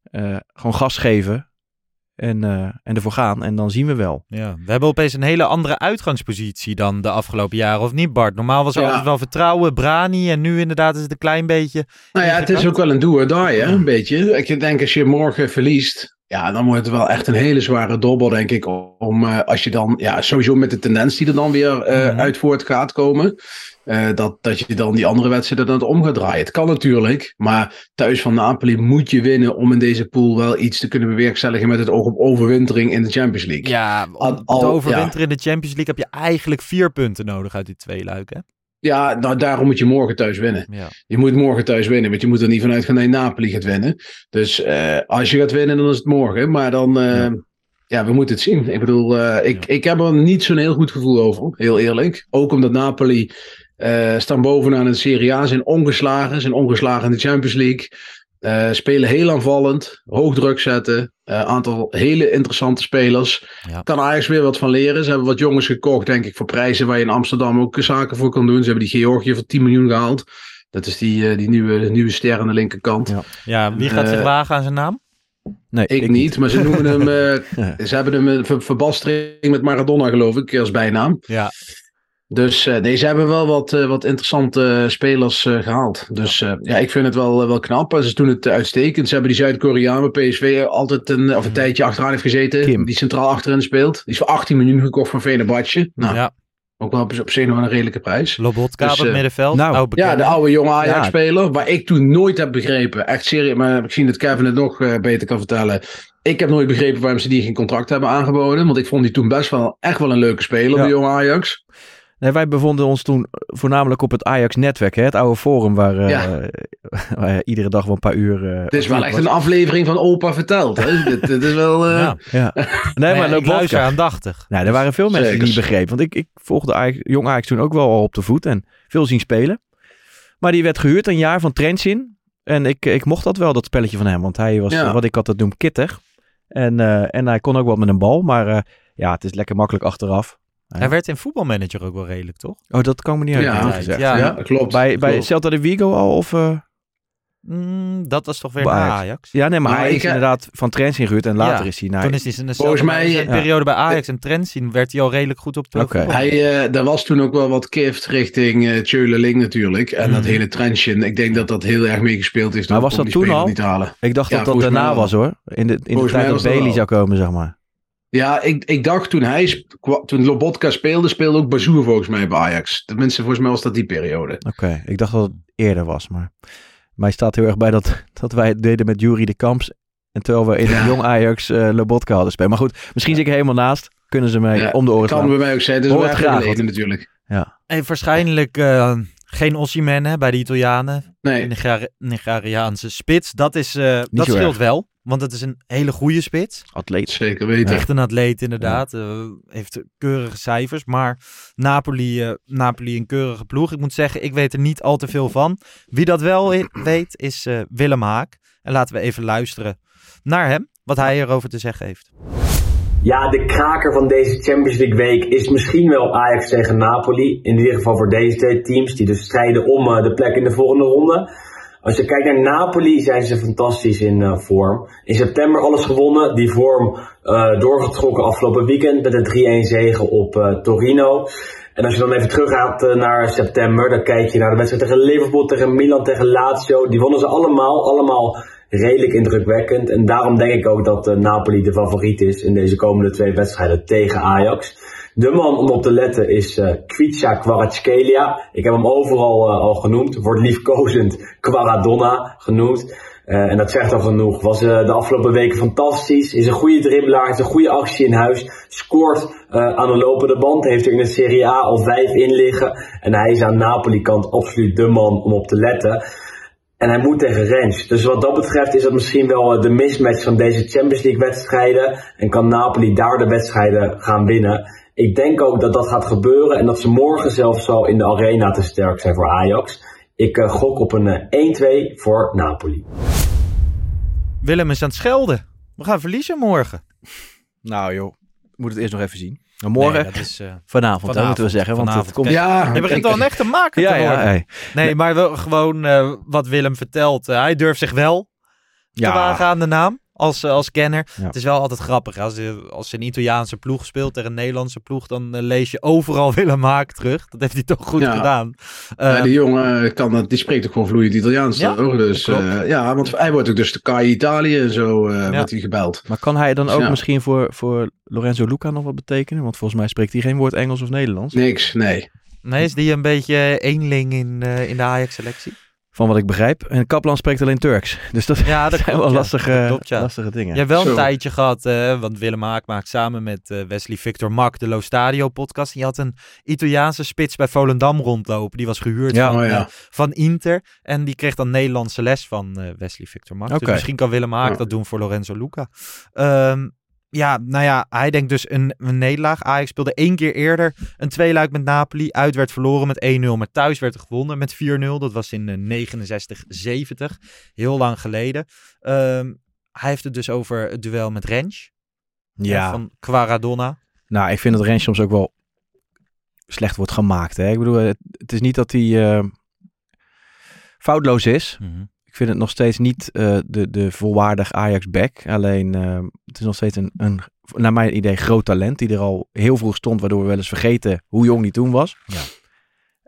Eh, gewoon gas geven en, eh, en ervoor gaan. En dan zien we wel. Ja, we hebben opeens een hele andere uitgangspositie dan de afgelopen jaren, of niet Bart? Normaal was er Ja. altijd wel vertrouwen, Brani, en nu inderdaad is het een klein beetje... Nou ja, het is ook wel een do or die, hè, een beetje. Ik denk als je morgen verliest, ja, dan wordt het wel echt een hele zware dobbel, denk ik. Om, eh, als je dan, ja, sowieso met de tendens die er dan weer Mhm. uit voort gaat komen. eh, dat, dat je dan die andere wedstrijden dan om gaat draaien. Het kan natuurlijk, maar thuis van Napoli moet je winnen om in deze pool wel iets te kunnen bewerkstelligen met het oog op overwintering in de Champions League. Ja, om te overwinteren in de Champions League heb je eigenlijk vier punten nodig uit die twee luiken. Ja, nou, daarom moet je morgen thuis winnen. Ja. Je moet morgen thuis winnen, want je moet er niet vanuit gaan dat Napoli gaat winnen. Dus eh, als je gaat winnen, dan is het morgen. Maar dan, eh, ja. we moeten het zien. Ik bedoel, eh, ik, ik heb er niet zo'n heel goed gevoel over, heel eerlijk. Ook omdat Napoli staan bovenaan in de Serie A, zijn ongeslagen, zijn ongeslagen in de Champions League. Eh, spelen heel aanvallend, hoog druk zetten. eh, aantal hele interessante spelers. Ja. Kan Ajax weer wat van leren. Ze hebben wat jongens gekocht, denk ik, voor prijzen waar je in Amsterdam ook zaken voor kan doen. Ze hebben die Georgië voor 10 miljoen gehaald. Dat is die, eh, die nieuwe, nieuwe ster aan de linkerkant. Ja. Ja, wie gaat zich wagen aan zijn naam? Nee, Ik, niet, maar ze noemen hem. eh, ze hebben hem een ver- verbastering met Maradona, geloof ik, als bijnaam. Ja. Dus eh, nee, ze hebben wel wat, eh, wat interessante spelers eh, gehaald. Dus ja. ja, ik vind het wel, wel knap. Ze doen het uitstekend. Ze hebben die Zuid-Koreaan bij PSV altijd een, of een tijdje achteraan heeft gezeten. Kim. Die centraal achterin speelt. Die is voor 18 miljoen gekocht van Venebatje. Nou, ja. Ook wel op, zich nog een redelijke prijs. Lobotka Dus, op het middenveld. nou, Ja, de oude jonge Ja. Ajax-speler. Waar ik toen nooit heb begrepen. Echt serieus. Maar ik zie dat Kevin het nog beter kan vertellen. Ik heb nooit begrepen waarom ze die geen contract hebben aangeboden. Want ik vond die toen best wel echt wel een leuke speler, Ja. de jonge Ajax. Nee, wij bevonden ons toen voornamelijk op het Ajax-netwerk, hè? het oude forum waar, eh, Ja. waar iedere dag wel een paar uur... eh, Het is wel echt was. een aflevering van Opa verteld. Hè? dit, dit is wel... eh, Ja. Ja. Nee, Nee, maar ik luister aandachtig. Nou, er waren veel mensen die niet begrepen. Want ik, ik volgde Ajax, jong Ajax toen ook wel al op de voet en veel zien spelen. Maar die werd gehuurd een jaar van Trentin. En ik, ik mocht dat wel, dat spelletje van hem. Want hij was, Ja. wat ik altijd noem, kitter. En, eh, en hij kon ook wel met een bal. Maar eh, ja, het is lekker makkelijk achteraf. Ja. Hij werd in voetbalmanager ook wel redelijk, toch? Oh, dat kan me niet Ja, herinneren. ja, ja. ja, klopt. Bij, bij klopt. Celta de Vigo al? Of, eh? Mm, dat was toch weer Bij Ajax. Ajax? Ja, nee, maar Nou, hij ik, is eh, inderdaad van Trentin gehuurd. En later Ja, is hij naar... Toen is hij zijn Volgens mij, ja. periode bij Ajax en zien, werd hij al redelijk goed op de Oké. voetbal. Hij, eh er was toen ook wel wat kift richting eh Tjöleling natuurlijk. En dat Mhm. hele trendje. Ik denk dat dat heel erg meegespeeld heeft. Maar was dat toen al? Niet halen. Ik dacht Ja, dat dat daarna was hoor. In de, in de tijd dat Bailey zou komen, zeg maar. Ja, ik, ik dacht toen hij, toen Lobotka speelde, speelde ook Bazoer volgens mij bij Ajax. Tenminste, volgens mij was dat die periode. Oké, ik dacht dat het eerder was, maar mij staat heel erg bij dat, dat wij het deden met Jury de Kamps. En terwijl we in Ja. een jong Ajax eh Lobotka hadden spelen. Maar goed, misschien zit ik helemaal naast. Kunnen ze mij Ja, om de oren Kan bij mij ook zijn. Is Hoor het even graag, geleden natuurlijk. En waarschijnlijk eh, geen Osimhen hè, bij de Italianen. Nee, De Niger- Nigeriaanse spits. Dat, is, eh, dat scheelt erg. wel. Want het is een hele goede spits. Atleet. zeker weten. Echt een atleet inderdaad. Eh, heeft keurige cijfers. Maar Napoli, eh, Napoli een keurige ploeg. Ik moet zeggen, ik weet er niet al te veel van. Wie dat wel weet is eh, Willem Haak. En laten we even luisteren naar hem. Wat hij erover te zeggen heeft. Ja, de kraker van deze Champions League week is misschien wel Ajax tegen Napoli. In ieder geval voor deze twee teams die dus strijden om eh, de plek in de volgende ronde. Als je kijkt naar Napoli zijn ze fantastisch in eh, vorm. In september alles gewonnen. Die vorm eh, doorgetrokken afgelopen weekend met een 3-1 zege op eh, Torino. En als je dan even teruggaat naar september, dan kijk je naar de wedstrijd tegen Liverpool, tegen Milan, tegen Lazio. Die wonnen ze allemaal, allemaal redelijk indrukwekkend. En daarom denk ik ook dat Napoli de favoriet is in deze komende twee wedstrijden tegen Ajax. De man om op te letten is eh Kvicha Kvaratskhelia. Ik heb hem overal eh, al genoemd. Wordt liefkozend Quaradonna genoemd. Eh, en dat zegt al genoeg. Was eh, de afgelopen weken fantastisch. Is een goede dribbelaar. Heeft een goede actie in huis. Scoort aan de lopende band. Heeft er in de Serie A al vijf in liggen. En hij is aan Napoli-kant absoluut de man om op te letten. En hij moet tegen Rens. Dus wat dat betreft is dat misschien wel de mismatch van deze Champions League wedstrijden. En kan Napoli daar de wedstrijden gaan winnen. Ik denk ook dat dat gaat gebeuren. En dat ze morgen zelfs al in de arena te sterk zijn voor Ajax. Ik eh, gok op een eh, 1-2 voor Napoli. Willem is aan het schelden. We gaan verliezen morgen. Nou joh, ik moet het eerst nog even zien. Maar morgen, Nee, dat is, eh, vanavond, hè, moeten we zeggen. Want vanavond. het komt... Ja, je begint al een echte maker Ja, te ja, worden. hey. Nee, maar wel gewoon eh, wat Willem vertelt. Eh, hij durft zich wel te ja. wagen aan de naam als, eh, als kenner. Ja. Het is wel altijd grappig. Als, je, als je een Italiaanse ploeg speelt tegen een Nederlandse ploeg, dan eh, lees je overal Willem Haak terug. Dat heeft hij toch goed Ja. gedaan. Ja, Eh, die jongen eh, kan dat, die spreekt ook gewoon vloeiend Italiaans. Ja. Dus, eh, ja, want hij wordt ook dus de KAI Italië en zo eh, wordt hij gebeld. Maar kan hij dan ook Ja. misschien voor, voor Lorenzo Luca nog wat betekenen? Want volgens mij spreekt hij geen woord Engels of Nederlands. Niks, nee. nee, is die een beetje eenling in, eh, in de Ajax-selectie? Van wat ik begrijp. En Kaplan spreekt alleen Turks. Dus dat Ja, dat zijn wel ja. lastige, Dat klopt, ja. lastige dingen. Je hebt wel een Zo. tijdje gehad, eh, want Willem Haak maakt samen met eh, Wesley Victor Mak de Lo Stadio podcast. En je had een Italiaanse spits bij Volendam rondlopen. Die was gehuurd Ja, van, oh ja. eh, van Inter. En die kreeg dan Nederlandse les van eh, Wesley Victor Mak. Oké. Dus misschien kan Willem Haak Ja. dat doen voor Lorenzo Luca. Ehm, ja, nou ja, hij denkt dus een, een nederlaag. Ajax speelde één keer eerder een tweeluik met Napoli. Uit werd verloren met 1-0, maar thuis werd er gewonnen met 4-0. Dat was in eh, 69-70, heel lang geleden. Ehm, hij heeft het dus over het duel met Rens ja. van Quaradonna. Nou, ik vind dat Rens soms ook wel slecht wordt gemaakt. Hè? Ik bedoel, het, het is niet dat hij eh, foutloos is. Ik vind het nog steeds niet eh, de, de volwaardig Ajax-back. Alleen, eh, het is nog steeds een, een, naar mijn idee, groot talent. Die er al heel vroeg stond, waardoor we wel eens vergeten hoe jong die toen was. Ja.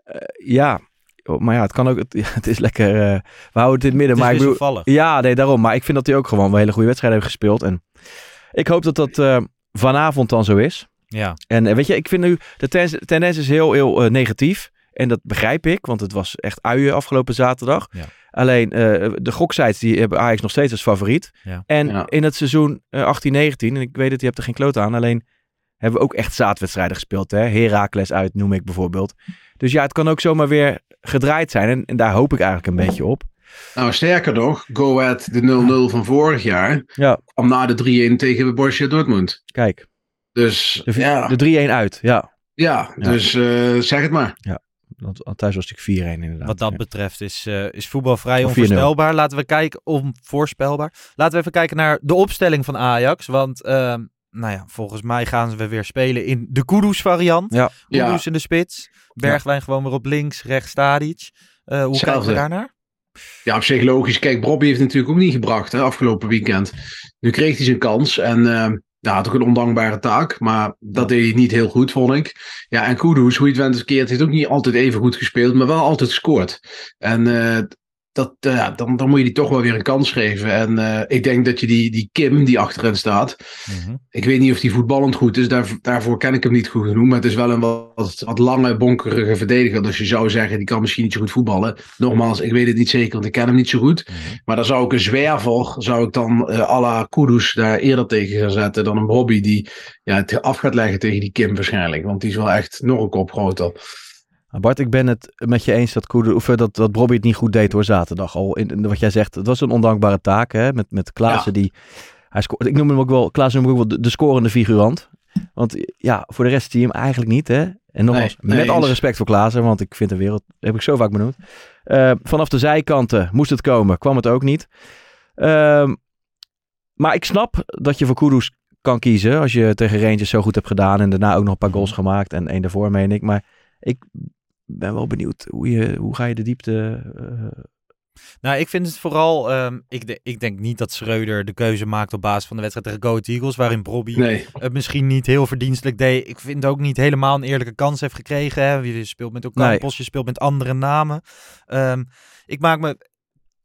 Eh, ja, maar ja, het kan ook. Het, het is lekker. we houden het in het midden. Het is maar ik bedoel, ja, nee, daarom. Maar ik vind dat hij ook gewoon wel hele goede wedstrijden heeft gespeeld. En ik hoop dat dat vanavond dan zo is. Ja. En weet je, ik vind nu, de tendens, is heel, heel negatief. En dat begrijp ik, want het was echt uien afgelopen zaterdag. Ja. Alleen eh, de goksites die hebben Ajax nog steeds als favoriet. Ja. En Ja. in het seizoen eh 18-19, en ik weet het, je hebt er geen kloot aan. Alleen hebben we ook echt zaadwedstrijden gespeeld. Hè? Heracles uit noem ik bijvoorbeeld. Dus ja, het kan ook zomaar weer gedraaid zijn. En, en daar hoop ik eigenlijk een beetje op. Nou, sterker nog, Go Ahead, de 0-0 van vorig jaar, Ja, kwam na de 3-1 tegen Borussia Dortmund. kijk. Dus De, ja, de 3-1 uit, ja. ja, Ja. dus eh, zeg het maar. Want thuis was natuurlijk 4-1 inderdaad. Wat dat Ja. betreft is, eh, is voetbal vrij Of 4-0. onvoorspelbaar. Laten we kijken, onvoorspelbaar. Laten we even kijken naar de opstelling van Ajax. Want ehm, nou ja, volgens mij gaan we weer spelen in de Kudus variant. Ja. Kudus Ja. in de spits. Bergwijn gewoon weer op links, rechts Tadic. Eh, hoe kijken we daarnaar? Ja, op zich logisch. Kijk, Bobby heeft het natuurlijk ook niet gebracht hè, afgelopen weekend. Nu kreeg hij zijn kans en eh ja, ook een ondankbare taak. Maar dat deed hij niet heel goed, vond ik. Ja, en Kudus, hoe je het went keert, heeft ook niet altijd even goed gespeeld, maar wel altijd gescoord. En eh, dat, eh, ja, dan, dan moet je die toch wel weer een kans geven. En eh, ik denk dat je die, die Kim, die achterin staat, ik weet niet of die voetballend goed is. Daar, daarvoor ken ik hem niet goed genoeg. Maar het is wel een wat, wat lange, bonkerige verdediger. Dus je zou zeggen, die kan misschien niet zo goed voetballen. Nogmaals, ik weet het niet zeker, want ik ken hem niet zo goed. Maar dan zou ik een zwerver, zou ik dan eh à la Kudus daar eerder tegen gaan zetten dan een Bobby die ja, het af gaat leggen tegen die Kim waarschijnlijk. Want die is wel echt nog een kop groter. Maar Bart, ik ben het met je eens dat, of, eh, dat, dat Bobby het niet goed deed hoor zaterdag. Al in, in wat jij zegt, het was een ondankbare taak hè, met, met Klaassen Ja. die... Hij scoort, ik noem hem ook wel, Klaassen noem ik ook wel de, de scorende figurant. Want ja, voor de rest zie je hem eigenlijk niet hè. En nogmaals, Nee, met alle respect voor Klaassen, want ik vind de wereld, heb ik zo vaak benoemd. Eh, vanaf de zijkanten moest het komen, kwam het ook niet. Ehm, maar ik snap dat je voor Kudus kan kiezen als je tegen Rangers zo goed hebt gedaan en daarna ook nog een paar goals gemaakt en één daarvoor meen ik. Maar ik ben wel benieuwd hoe, je, hoe ga je de diepte. eh, Nou, ik vind het vooral... ehm, ik, de- ik denk niet dat Schreuder de keuze maakt op basis van de wedstrijd tegen Go Ahead Eagles. Waarin Bobby Nee, het misschien niet heel verdienstelijk deed. Ik vind ook niet helemaal een eerlijke kans heeft gekregen. Hè. Je speelt met Ocampos, je speelt met andere namen. Ehm, ik maak me...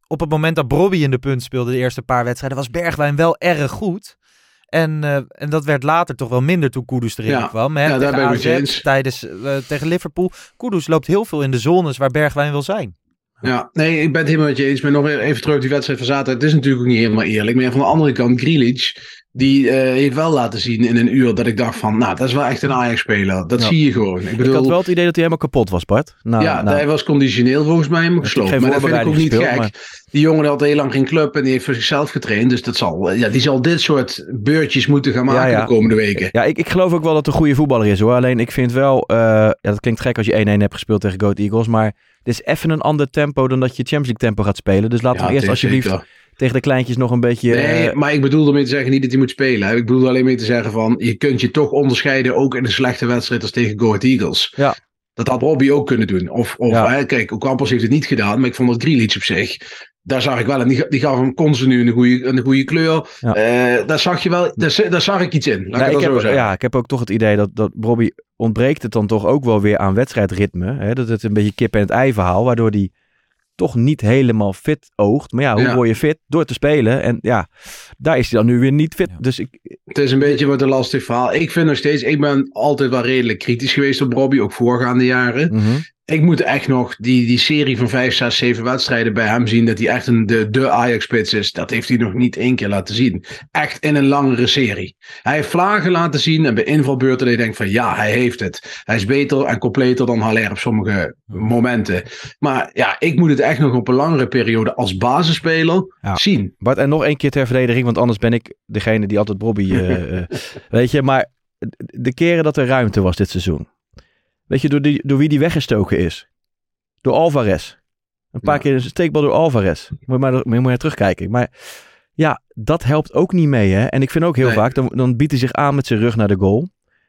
Op het moment dat Bobby in de punt speelde, de eerste paar wedstrijden, was Bergwijn wel erg goed. En, eh, en dat werd later toch wel minder toen Kudus erin Ja. kwam. Hè. Ja, daar ben ik AZ, eens. tijdens, eh, tegen Liverpool. Kudus loopt heel veel in de zones waar Bergwijn wil zijn. Ja, nee, ik ben het helemaal met je eens. Maar nog even terug op die wedstrijd van zaterdag. Het is natuurlijk ook niet helemaal eerlijk. Maar van de andere kant, Grealish, die eh, heeft wel laten zien in een uur dat ik dacht van, nou, dat is wel echt een Ajax-speler. Dat Ja. zie je gewoon. Ik ik bedoel, had wel het idee dat hij helemaal kapot was, Bart. Nou, ja, nou, hij was conditioneel volgens mij helemaal geen Maar dat vind ik ook niet gek. Die jongen had heel lang geen club en die heeft voor zichzelf getraind. Dus dat zal, ja, die zal dit soort beurtjes moeten gaan maken Ja, ja. de komende weken. Ja, ik, ik geloof ook wel dat het een goede voetballer is hoor. Alleen ik vind wel, eh, ja, dat klinkt gek als je 1-1 hebt gespeeld tegen Goat Eagles. Maar dit is even een ander tempo dan dat je Champions League tempo gaat spelen. Dus laten we eerst het alsjeblieft zeker. Tegen de kleintjes nog een beetje... Nee, eh, maar ik bedoel ermee te zeggen niet dat hij moet spelen. Ik bedoel alleen mee te zeggen van, je kunt je toch onderscheiden ook in een slechte wedstrijd als tegen Go Ahead Eagles. Ja. Dat had Bobby ook kunnen doen. Of, of Ja. hè, kijk, Ocampos heeft het niet gedaan, maar ik vond dat Grealish op zich, daar zag ik wel, en die, die gaf hem continu een goede, een goede kleur. Ja. Eh, daar zag je wel, daar, zag ik iets in. Laat Nou, ik heb, zo zeggen. ja, ik heb ook toch het idee dat, dat Bobby ontbreekt het dan toch ook wel weer aan wedstrijdritme. Hè? Dat het een beetje kip en het ei verhaal, waardoor die toch niet helemaal fit oogt. Maar ja, hoe Ja. word je fit? Door te spelen. En ja, daar is hij dan nu weer niet fit. Ja. Dus ik, Het is een beetje wat een lastig verhaal. Ik vind nog steeds, ik ben altijd wel redelijk kritisch geweest op Bobby, ook voorgaande jaren. mhm. Ik moet echt nog die, die serie van vijf, zes, zeven wedstrijden bij hem zien. Dat hij echt een, de, de Ajax-spits is. Dat heeft hij nog niet één keer laten zien. Echt in een langere serie. Hij heeft vlagen laten zien. En bij invalbeurten dat je denkt van ja, hij heeft het. Hij is beter en completer dan Haller op sommige momenten. Maar ja, ik moet het echt nog op een langere periode als basisspeler Ja. zien. Bart, en nog één keer ter verdediging, want anders ben ik degene die altijd Bobby... eh, eh, weet je, maar de keren dat er ruimte was dit seizoen. Weet je, door, die, door wie die weggestoken is? Door Alvarez. Een paar Ja. keer een steekbal door Alvarez. Moet je maar, moet maar terugkijken. Maar ja, dat helpt ook niet mee. Hè? En ik vind ook heel Nee. vaak, dan, dan biedt hij zich aan met zijn rug naar de goal.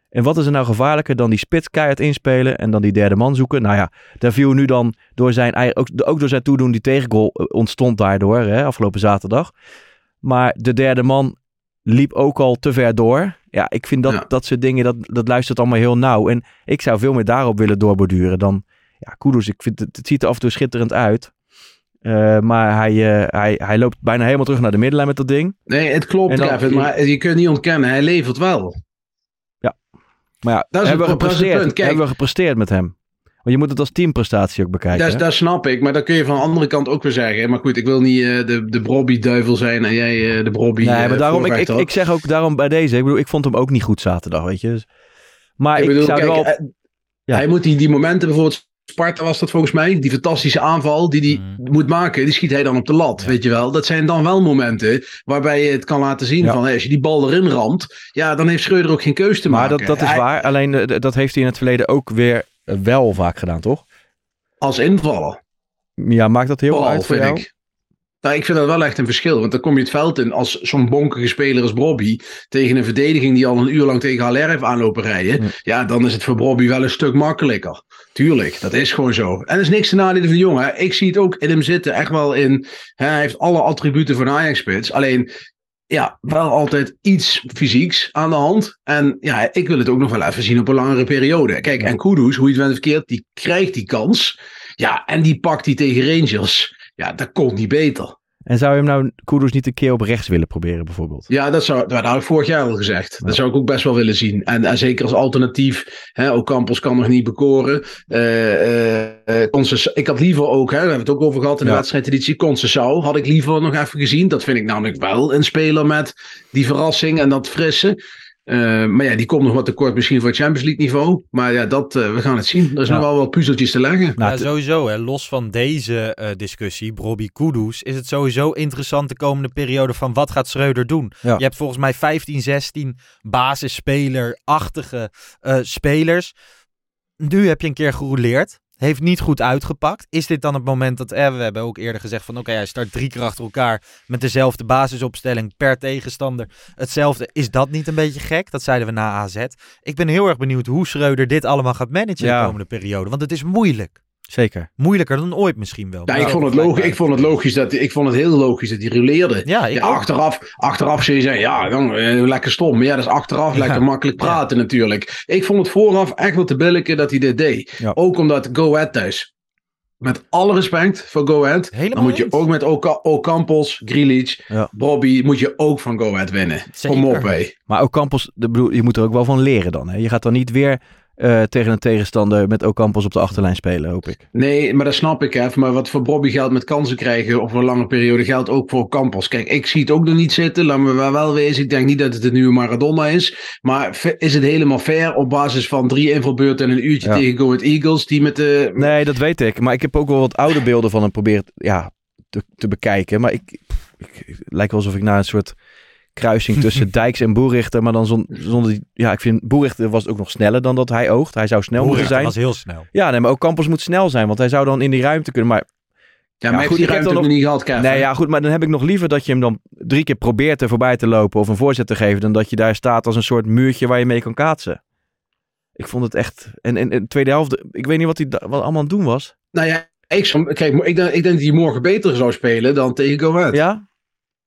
En wat is er nou gevaarlijker dan die spits keihard inspelen en dan die derde man zoeken? Nou ja, daar viel nu dan door zijn, eigen- ook, ook door zijn toedoen die tegengoal eh, ontstond daardoor, hè, afgelopen zaterdag. Maar de derde man liep ook al te ver door. Ja, ik vind dat, Ja. dat soort dingen, dat, dat luistert allemaal heel nauw. En ik zou veel meer daarop willen doorborduren dan... Ja, Kudus, ik vind het, het ziet er af en toe schitterend uit. Eh, maar hij, eh, hij, hij loopt bijna helemaal terug naar de middenlijn met dat ding. Nee, het klopt, dan-. Maar je kunt niet ontkennen, hij levert wel. Ja. Maar ja, Dat is hebben, we gepresteerd. Kijk. hebben we gepresteerd met hem? Want je moet het als teamprestatie ook bekijken. Dat, dat snap ik, maar dat kun je van de andere kant ook weer zeggen. Maar goed, ik wil niet eh, de, de Brobby-duivel zijn en jij eh, de Brobby nee, eh, maar daarom, ik, ik, zeg ook daarom bij deze. Ik bedoel, ik vond hem ook niet goed zaterdag, weet je. Dus- maar ik, Ik bedoel, zou kijk, wel... Ja. Hij moet die, die momenten, bijvoorbeeld Sparta was dat volgens mij, die fantastische aanval die hij Mm. moet maken, die schiet hij dan op de lat, weet je wel. Dat zijn dan wel momenten waarbij je het kan laten zien Ja. van, hé, als je die bal erin ramt, ja, dan heeft Schreuder ook geen keus te maar maken. dat, dat is Hij- waar. Alleen dat heeft hij in het verleden ook weer wel vaak gedaan, toch? Als invaller. Ja, maakt dat heel Vooral, uit voor vind jou? ik. Nou, ik vind dat wel echt een verschil. Want dan kom je het veld in als zo'n bonkige speler als Bobby. tegen een verdediging die al een uur lang tegen Haller heeft aanlopen rijden. Ja. dan is het voor Bobby wel een stuk makkelijker. Tuurlijk, dat is gewoon zo. En er is niks te nadelen van de jongen. hè. Ik zie het ook in hem zitten. Echt wel in. Hè, hij heeft alle attributen van Ajax-spits. Alleen. Ja, wel altijd iets fysieks aan de hand. En ja, ik wil het ook nog wel even zien op een langere periode. Kijk, en Kudus, hoe je het bent verkeerd, die krijgt die kans. Ja, en die pakt die tegen Rangers. Ja, dat komt niet beter. En zou je hem nou Kudus niet een keer op rechts willen proberen, bijvoorbeeld? Ja, dat, zou, dat had ik vorig jaar al gezegd. Dat zou ik ook best wel willen zien. En, en zeker als alternatief. Hè, ook Campos kan nog niet bekoren. Conces- ik had liever ook, hè, daar hebben we het ook over gehad in de Ja. wedstrijdeditie. Concessao had ik liever nog even gezien. Dat vind ik namelijk wel een speler met die verrassing en dat frisse. Eh, maar ja, die komt nog wat tekort misschien voor het Champions League niveau. Maar ja, dat, eh, we gaan het zien. Er is Ja. nog wel wat puzzeltjes te leggen. Nou, ja, sowieso. Hè. Los van deze eh, discussie, Bobby Kudus, is het sowieso interessant de komende periode van wat gaat Schreuder doen. Ja. Je hebt volgens mij 15, 16 basisspeler-achtige eh, spelers. Nu heb je een keer gerouleerd. Heeft niet goed uitgepakt. Is dit dan het moment dat, eh, we hebben ook eerder gezegd van oké, hij start drie keer achter elkaar met dezelfde basisopstelling per tegenstander. Hetzelfde. Is dat niet een beetje gek? Dat zeiden we na AZ. Ik ben heel erg benieuwd hoe Schreuder dit allemaal gaat managen Ja. de komende periode. Want het is moeilijk. Zeker. Moeilijker dan ooit misschien wel. Ja, ik vond, het logisch, ik vond het logisch dat ik vond het heel logisch dat hij ruleerde. Ja, Ja, achteraf, achteraf zul je zeggen, ja, dan, eh, lekker stom. Maar ja, dat is achteraf Ja. lekker makkelijk praten natuurlijk. Ik vond het vooraf echt wel te billijken dat hij dit deed. Ook omdat Go Ahead thuis. Met alle respect voor Go Ahead. Helemaal dan moet je ook met Oka- Ocampos, Grealish. Bobby, moet je ook van Go Ahead winnen. Zeker. Kom op, hé. Maar ook Campos, de, bedoel, je moet er ook wel van leren dan. Hè? Je gaat dan niet weer eh, tegen een tegenstander met Ocampos op de achterlijn spelen, hoop ik. Nee, maar dat snap ik even. Maar wat voor Bobby geldt met kansen krijgen over een lange periode geldt ook voor Campos. Kijk, ik zie het ook nog niet zitten. Laat me wel wel wezen. Ik denk niet dat het een nieuwe Maradona is. Maar is het helemaal fair op basis van drie invalbeurten en een uurtje Ja. tegen Go Ahead Eagles? Die met de... Nee, dat weet ik. Maar ik heb ook wel wat oude beelden van hem proberen ja, te, te bekijken. Maar ik, ik, het lijkt wel alsof ik naar een soort kruising tussen Dijks en Boerichter. Maar dan zon- zonder die... Ja, ik vind Boerichter was ook nog sneller dan dat hij oogt. Hij zou snel moeten Boerichter zijn. was heel snel. Ja, nee, maar ook Campos moet snel zijn. Want hij zou dan in die ruimte kunnen. Maar Ja, maar goed, heeft die ik heb ruimte dan nog- niet gehad, Kevin. Nee, ja, goed, maar dan heb ik nog liever dat je hem dan drie keer probeert er voorbij te lopen of een voorzet te geven, dan dat je daar staat als een soort muurtje waar je mee kan kaatsen. Ik vond het echt. En in de tweede helft, ik weet niet wat hij wat allemaal aan het doen was. Nou ja, ik, kijk, ik denk, ik denk dat hij morgen beter zou spelen dan tegen Go Ahead. Ja?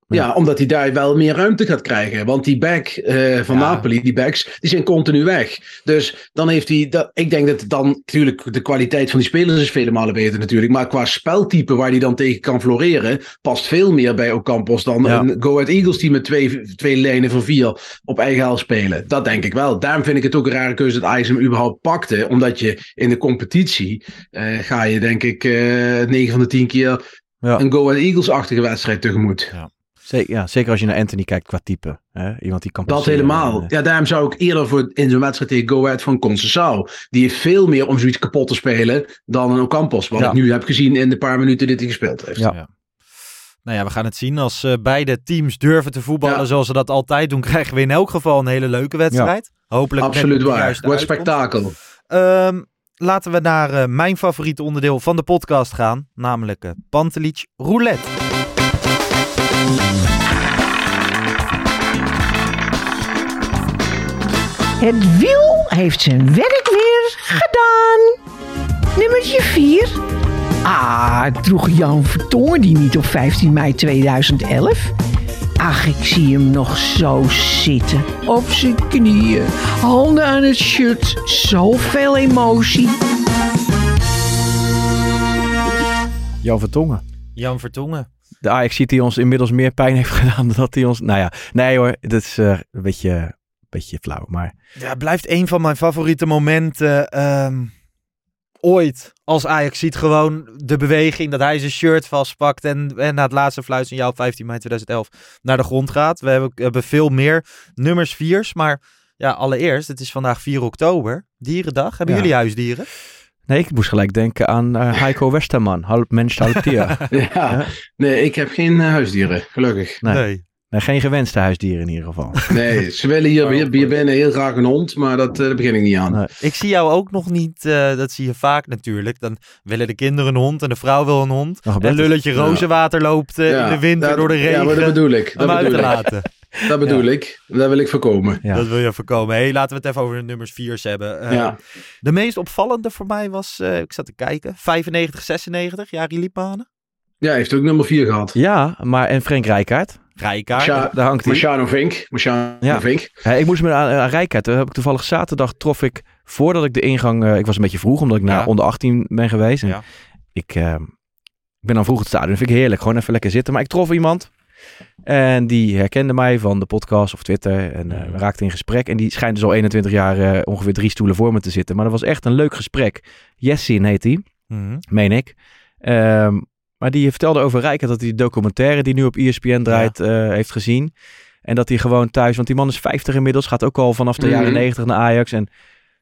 Ja, omdat hij daar wel meer ruimte gaat krijgen. Want die back eh, van Ja. Napoli, die backs, die zijn continu weg. Dus dan heeft hij. Dat, ik denk dat dan natuurlijk de kwaliteit van die spelers is vele malen beter natuurlijk. Maar qua speltype waar hij dan tegen kan floreren, past veel meer bij Ocampos dan Ja. een Go Ahead Eagles die met twee, twee lijnen van vier op eigen helft spelen. Dat denk ik wel. Daarom vind ik het ook een rare keuze dat Ajax hem überhaupt pakte. Omdat je in de competitie eh, ga je denk ik eh 9 van de 10 keer Ja. een Go Ahead Eagles-achtige wedstrijd tegemoet. Zeker, ja, zeker als je naar Anthony kijkt qua type. Hè? Iemand die kan Dat helemaal. En, eh, Ja, daarom zou ik eerder voor in zo'n wedstrijd tegen Go Ahead van Concessao. Die heeft veel meer om zoiets kapot te spelen dan een Ocampos. Wat Ja. ik nu heb gezien in de paar minuten dit hij gespeeld heeft. Ja. Ja. Nou ja, we gaan het zien. Als eh, beide teams durven te voetballen Ja. zoals ze dat altijd doen, krijgen we in elk geval een hele leuke wedstrijd. Hopelijk Absoluut waar. Wordt uitkomst. spektakel. Ehm, laten we naar eh, mijn favoriete onderdeel van de podcast gaan, namelijk uh, Pantelich Roulette. Het wiel heeft zijn werk weer gedaan. Nummertje 4. Ah, droeg Jan Vertongen die niet op 15 mei 2011? Ach, ik zie hem nog zo zitten. Op zijn knieën, handen aan het shirt, zoveel emotie. Jan Vertongen. Jan Vertongen. De Ajax ziet die ons inmiddels meer pijn heeft gedaan dan dat hij ons... Nou ja, nee hoor, dat is eh, een beetje beetje flauw. Maar Ja, blijft een van mijn favoriete momenten ehm, ooit. Als Ajax ziet gewoon de beweging dat hij zijn shirt vastpakt en, en na het laatste fluitsignaal op 15 mei 2011 naar de grond gaat. We hebben, hebben veel meer nummers viers, maar ja, allereerst, het is vandaag 4 oktober, dierendag. Hebben Ja. jullie huisdieren? Nee, ik moest gelijk denken aan eh, Heiko Westerman. Half mens, half dier. Ja. Nee, ik heb geen eh, huisdieren, gelukkig. Nee. Nee, geen gewenste huisdieren in ieder geval. Nee, ze willen hier, hier, hier binnen heel graag een hond, maar dat, eh, daar begin ik niet aan. Nee. Ik zie jou ook nog niet, eh, dat zie je vaak natuurlijk. Dan willen de kinderen een hond en de vrouw wil een hond. Gebeurt En lulletje Ja. rozenwater loopt in de winter dat- door de regen. Ja, maar dat bedoel ik. om Dat uit te bedoel ik. Dat bedoel ik. Dat wil ik voorkomen. Ja. Dat wil je voorkomen. Hey, laten we het even over de nummers 4 hebben. Eh, Ja. De meest opvallende voor mij was, eh, ik zat te kijken, 95, 96, Jari Liepmanen. Ja, hij heeft ook nummer 4 gehad. Ja, maar en Frank Rijkaard, Rijkaard. Daar hangt hij. Marciano Vink. Marciano Ja. Vink. Ja, ik moest me aan, aan Rijkaard. Heb ik toevallig zaterdag trof ik, voordat ik de ingang... eh, ik was een beetje vroeg, omdat ik naar onder 18 ben geweest. En ik, ik ben dan vroeg het stadion. Dat vind ik heerlijk. Gewoon even lekker zitten. Maar ik trof iemand. En die herkende mij van de podcast of Twitter. En eh, we raakten in gesprek. En die schijnt dus al 21 jaar eh, ongeveer drie stoelen voor me te zitten. Maar dat was echt een leuk gesprek. Jessin heet hij, Mhm. meen ik. Ehm, maar die vertelde over Rijkaard dat hij de documentaire die nu op ESPN draait eh, heeft gezien. En dat hij gewoon thuis, want die man is 50 inmiddels, gaat ook al vanaf de Mhm. jaren 90 naar Ajax. En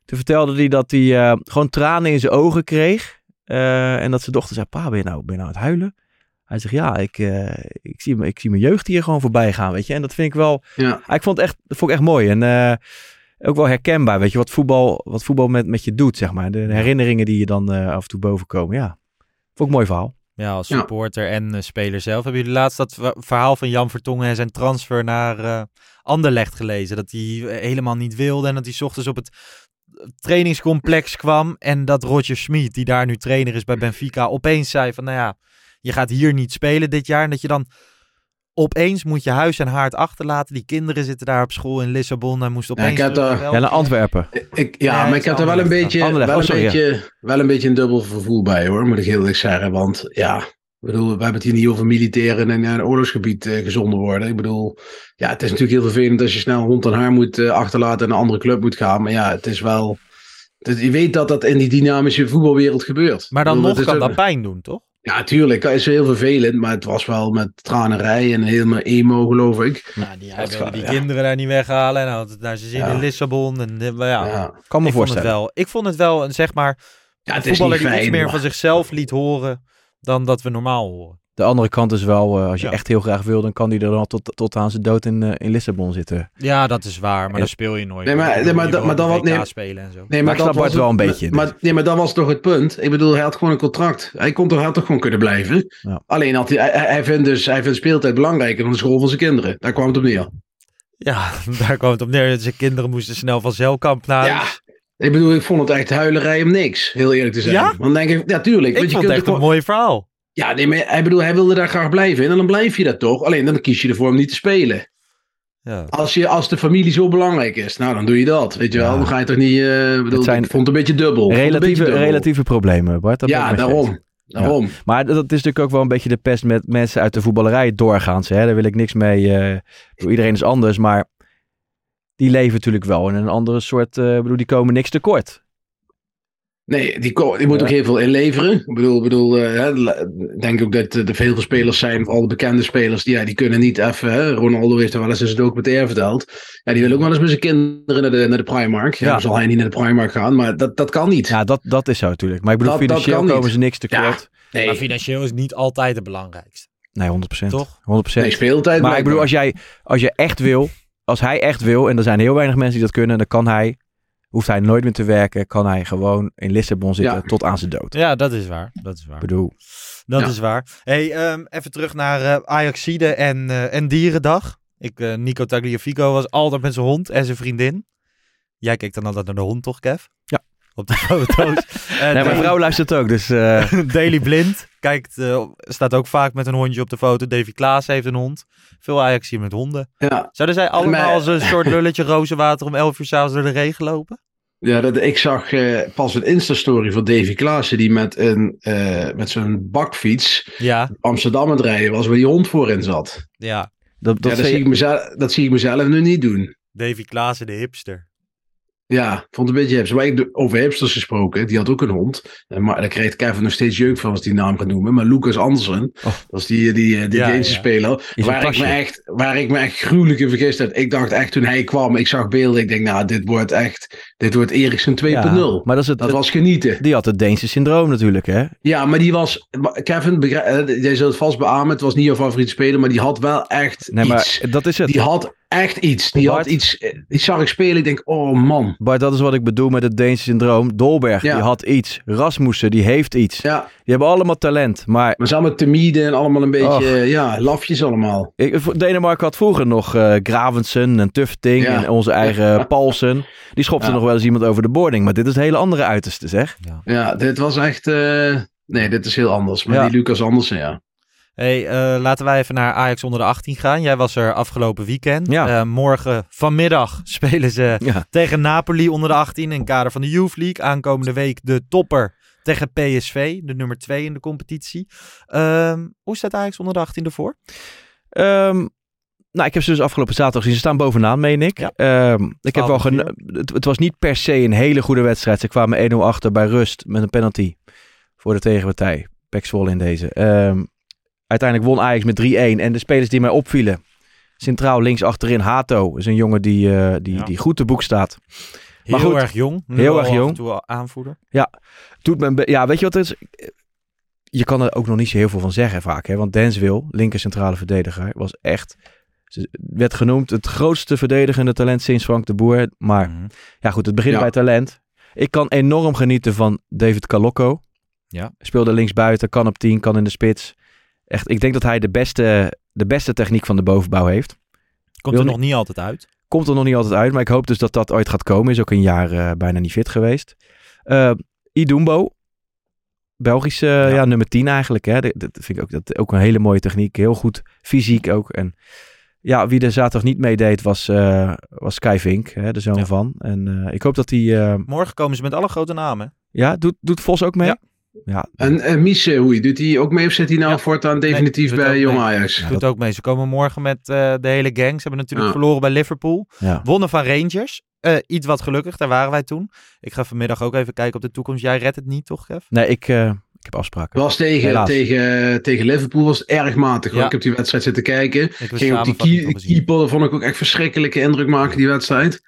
toen vertelde hij dat hij gewoon tranen in zijn ogen kreeg. En dat zijn dochter zei, pa, ben je nou, ben je nou aan het huilen? Hij zegt, ja, ik, eh, ik, zie, me- ik zie mijn jeugd hier gewoon voorbij gaan, weet je. En dat vind ik wel, Ja. ik vond het echt, dat vond ik echt mooi. En eh, ook wel herkenbaar, weet je, wat voetbal, wat voetbal met, met je doet, zeg maar. De herinneringen die je dan eh, af en toe boven komen, ja. Vond ik een mooi verhaal. Ja, als Ja. supporter en speler zelf. Hebben jullie laatst dat ver- verhaal van Jan Vertongen en zijn transfer naar eh Anderlecht gelezen? Dat hij helemaal niet wilde en dat hij 's ochtends op het trainingscomplex kwam. En dat Roger Smit, die daar nu trainer is bij Benfica, opeens zei van, nou ja, je gaat hier niet spelen dit jaar. En dat je dan opeens moet je huis en haard achterlaten. Die kinderen zitten daar op school in Lissabon en moest Ja, opeens... ik heb Ja, naar. Antwerpen. Ik, ja, maar ik heb er wel een beetje, wel, oh, een beetje, wel een beetje een dubbel gevoel bij hoor, moet ik heel eerlijk zeggen. Want ja, ik bedoel, we hebben het hier niet over militairen en naar een oorlogsgebied eh, gezonden worden. Ik bedoel, ja, het is natuurlijk heel vervelend als je snel hond en haar moet eh, achterlaten en naar een andere club moet gaan. Maar ja, het is wel, het- je weet dat dat in die dynamische voetbalwereld gebeurt. Maar dan bedoel, nog kan ook- dat pijn doen, toch? Ja, tuurlijk, dat is heel vervelend, maar het was wel met tranerij en helemaal emo geloof ik. Ja, die, hij wilde die ja. kinderen daar niet weghalen. En had het naar zijn zin Ja. in Lissabon. En, eh, maar ja, Ja, Kan me ik vond het voorstellen. wel. Ik vond het wel, een, zeg maar, ja een het is voetballer niet die iets meer maar- van zichzelf liet horen dan dat we normaal horen. De andere kant is wel, eh, als je Ja. echt heel graag wil, dan kan hij er dan tot, tot aan zijn dood in, eh, in Lissabon zitten. Ja, dat is waar, maar Ja. dan speel je nooit. Nee, maar- nee, maar maar dan wat- nee. spelen en zo. Nee, Maar ik snap dat was het wel een beetje, Maar, dus. nee, maar dat was toch het punt. Ik bedoel, hij had gewoon een contract. Hij kon toch, had toch gewoon kunnen blijven. Ja. Alleen had hij, hij, hij vindt dus, hij vindt speeltijd belangrijker dan de school van zijn kinderen. Daar kwam het op neer. Ja, daar kwam het op neer. Zijn kinderen moesten snel van Zeilkamp naar Ja. Ik bedoel, ik vond het echt huilerij om niks. Heel eerlijk te zijn. Ja? Want dan denk ik, ja, tuurlijk. Ik want je vond het kunt echt een mooi verhaal. Ja, nee, maar hij, bedoel, hij wilde daar graag blijven. En dan blijf je dat toch. Alleen dan kies je ervoor om niet te spelen. Ja. Als, je, als de familie zo belangrijk is, nou dan doe je dat. Weet je Ja. wel, dan ga je toch niet. eh, bedoel, Het zijn ik vond het een beetje dubbel. Een beetje Relatieve, dubbel. relatieve problemen, Bart. Dat ja, daarom. daarom. Maar dat is natuurlijk ook wel een beetje de pest met mensen uit de voetballerij doorgaans. Hè? Daar wil ik niks mee. bedoel, iedereen is anders, maar die leven natuurlijk wel in een andere soort. ik bedoel, die komen niks tekort. Nee, die, moet Ja. ook heel veel inleveren. Ik bedoel, ik bedoel eh, ik denk ook dat eh, er veel spelers zijn, vooral de bekende spelers, die, ja, die kunnen niet even. Hè, Ronaldo heeft er wel eens in zijn documentaire verteld. Ja, die wil ook wel eens met zijn kinderen naar de, naar de Primark. Ja, Ja. dan zal hij niet naar de Primark gaan, maar dat, dat kan niet. Ja, dat, dat is zo natuurlijk. Maar ik bedoel, Dat- financieel komen ze niks tekort. nee, Maar financieel is niet altijd het belangrijkste. Nee, 100%. Toch? 100%. nee, speeltijd. maar ik bedoel, als, jij, als je echt wil, als hij echt wil, en er zijn heel weinig mensen die dat kunnen, dan kan hij, hoeft hij nooit meer te werken, kan hij gewoon in Lissabon zitten Ja. tot aan zijn dood. Ja, dat is waar. Dat is waar. Ik bedoel, Dat Ja. is waar. Hey, ehm, even terug naar eh Ajaxide en, eh, en Dierendag. Ik, eh, Nico Tagliafico was altijd met zijn hond en zijn vriendin. Jij keek dan altijd naar de hond, toch, Kev? Ja. Op de foto's. En, nee, mijn eh, vrouw luistert ook, dus eh, Daily Blind kijkt, eh, staat ook vaak met een hondje op de foto. Davy Klaas heeft een hond. Veel Ajax hier met honden. ja, Zouden zij allemaal Maar- als een soort lulletje rozenwater om 11 uur s'avonds door de regen lopen? ja dat, ik zag eh, pas een Insta-story van Davy Klaassen die met, een, eh, met zijn bakfiets Ja, Amsterdam aan het rijden was, waar die hond voorin zat. ja. dat, dat ja, dat, zei- zie ik mezelf, dat zie ik mezelf nu niet doen. Davy Klaassen, de hipster. Ja, vond het een beetje hipster. Maar ik, over hipsters gesproken, die had ook een hond. Eh, Maar daar kreeg Kevin nog steeds jeuk van als die naam gaat noemen. Maar Lucas Andersen, dat is die, die, die Ja, Deense ja. speler. Waar ik, me echt, waar ik me echt gruwelijk in vergist had. Ik dacht echt toen hij kwam, ik zag beelden. Ik denk, nou, dit wordt echt, dit wordt Eriksen 2.0. Ja, maar dat is het, dat het- was genieten. Die had het Deense syndroom natuurlijk, hè? Ja, maar die was, Kevin, begrijp, eh, jij zult het vast beamen. Het was niet jouw favoriete speler, maar die had wel echt Nee, maar dat is het. Die had echt iets. Die Bart- had iets. eh, Die zag ik spelen. Ik denk, oh man. Bart, dat is wat ik bedoel met het Deense syndroom. Dolberg, Ja. die had iets. Rasmussen, die heeft iets. Ja, Die hebben allemaal talent. Maar maar ze allemaal timide en allemaal een beetje, Och. eh, ja, lafjes allemaal. ik, Denemarken had vroeger nog eh Gravensen en Tufting Ja. en onze eigen Paulsen. Die schopte Ja. nog wel eens iemand over de boarding. Maar dit is een hele andere uiterste, zeg. Ja, dit was echt, eh, nee, dit is heel anders. Maar Ja. die Lucas Andersen, ja. Hey, eh, laten wij even naar Ajax onder de 18 gaan. Jij was er afgelopen weekend. Ja. Eh, morgen vanmiddag spelen ze Ja. tegen Napoli onder de 18 in het kader van de Youth League. Aankomende week de topper tegen PSV, de nummer 2 in de competitie. Ehm, hoe staat Ajax onder de 18 ervoor? Ehm, nou, ik heb ze dus afgelopen zaterdag gezien. Ze staan bovenaan, meen ik. Ja. Ehm, ik heb wel 12 geno- het, het was niet per se een hele goede wedstrijd. Ze kwamen 1-0 achter bij rust met een penalty voor de tegenpartij. Pek in deze. Uiteindelijk won Ajax met 3-1. En de spelers die mij opvielen. Centraal links achterin Hato. is een jongen die, eh, die, Ja. die goed te boek staat. Heel goed, erg jong. Nu heel erg jong. toe al aanvoerder. Doet me een be- ja, weet je wat het is? Je kan er ook nog niet zo heel veel van zeggen vaak. Hè? Want Denswil, linker centrale verdediger, was echt... werd genoemd het grootste verdedigende talent sinds Frank de Boer. Maar Mhm. ja goed, het begint Ja. bij talent. Ik kan enorm genieten van David Calocco. Ja. Speelde linksbuiten, kan op 10, kan in de spits. Echt, ik denk dat hij de beste, de beste techniek van de bovenbouw heeft. Komt er nog niet altijd uit. Komt er nog niet altijd uit, maar ik hoop dus dat dat ooit gaat komen. Is ook een jaar eh, bijna niet fit geweest. Eh Idumbo. Belgische ja. nummer 10 eigenlijk. Hè. Dat vind ik ook, dat, ook een hele mooie techniek. Heel goed fysiek ook. En ja, wie er zaterdag niet meedeed was, eh was Kai Vink, hè, de zoon Ja. van. En ik hoop dat hij... Morgen komen ze met alle grote namen. ja, doet, doet Vos ook mee? Ja. Ja, En, en Mies, hoe doet hij ook mee of zit hij nou Ja. voortaan definitief bij Jong mee. Ajax? Ja, Doet dat- ook mee. Ze komen morgen met eh, de hele gang. Ze hebben natuurlijk Ja. verloren bij Liverpool. ja. Wonnen van Rangers. Eh, iets wat gelukkig, daar waren wij toen. Ik ga vanmiddag ook even kijken op de toekomst. Jij redt het niet, toch, Kev? Nee, ik, eh, ik heb afspraken. Was tegen, Helaas. tegen, tegen Liverpool was het erg matig. hoor. Ja. Ik heb die wedstrijd zitten kijken. Ik Ging op die keeper, dat vond ik ook echt verschrikkelijke indruk maken, die wedstrijd.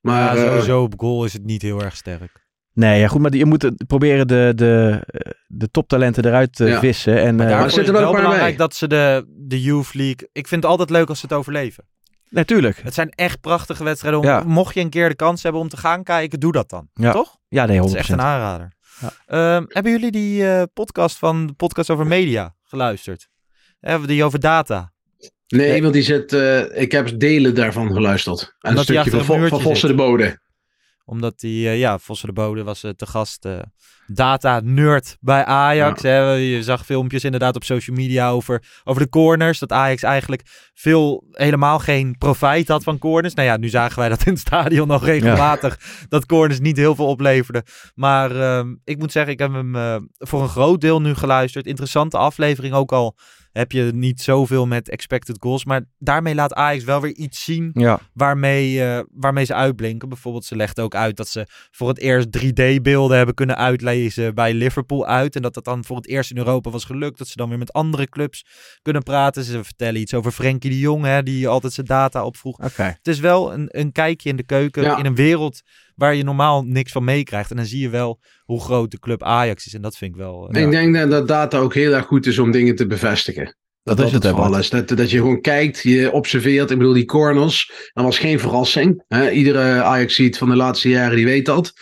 Maar Ja, eh, sowieso op goal is het niet heel erg sterk. Nee, ja goed, maar die- je moet proberen de, de, eh, de toptalenten eruit te Ja. vissen. En, Maar eh, daarvoor er is het wel wel een paar belangrijk bij. dat ze de, de Youth League... Ik vind het altijd leuk als ze het overleven. natuurlijk. Het zijn echt prachtige wedstrijden. Om, Ja. Mocht je een keer de kans hebben om te gaan kijken, doe dat dan. Ja. Toch? Ja, nee, 100%. Dat is echt een aanrader. Ja. Ehm, hebben jullie die eh, podcast van de podcast over media geluisterd? Hebben die over data? nee, Nee. want die zit, eh, ik heb delen daarvan geluisterd. En een stukje van, van Vossen de Bode. Omdat die, eh, ja, Vossen de Bode was eh, te gast. eh, data nerd bij Ajax. Hè? Je zag filmpjes inderdaad op social media over, over de corners. Dat Ajax eigenlijk veel, helemaal geen profijt had van corners. Nou ja, nu zagen wij dat in het stadion nog regelmatig. Dat corners niet heel veel opleverden. Maar ehm, ik moet zeggen, ik heb hem voor een groot deel nu geluisterd. Interessante aflevering ook al. Heb je niet zoveel met expected goals. Maar daarmee laat Ajax wel weer iets zien Ja, waarmee, eh, waarmee ze uitblinken. Bijvoorbeeld, ze legt ook uit dat ze voor het eerst 3D-beelden hebben kunnen uitlezen bij Liverpool uit. En dat dat dan voor het eerst in Europa was gelukt. Dat ze dan weer met andere clubs kunnen praten. Ze vertellen iets over Frenkie de Jong, hè, die altijd zijn data opvroeg. Het is wel een, een kijkje in de keuken Ja. in een wereld waar je normaal niks van meekrijgt. En dan zie je wel hoe groot de club Ajax is. En dat vind ik wel... eh, Ik denk dat- dat data ook heel erg goed is om dingen te bevestigen. Dat, is het is. Dat, dat je gewoon kijkt, je observeert. Ik bedoel, die corners, dat was geen verrassing. Hè? Iedere Ajax ziet van de laatste jaren, die weet dat.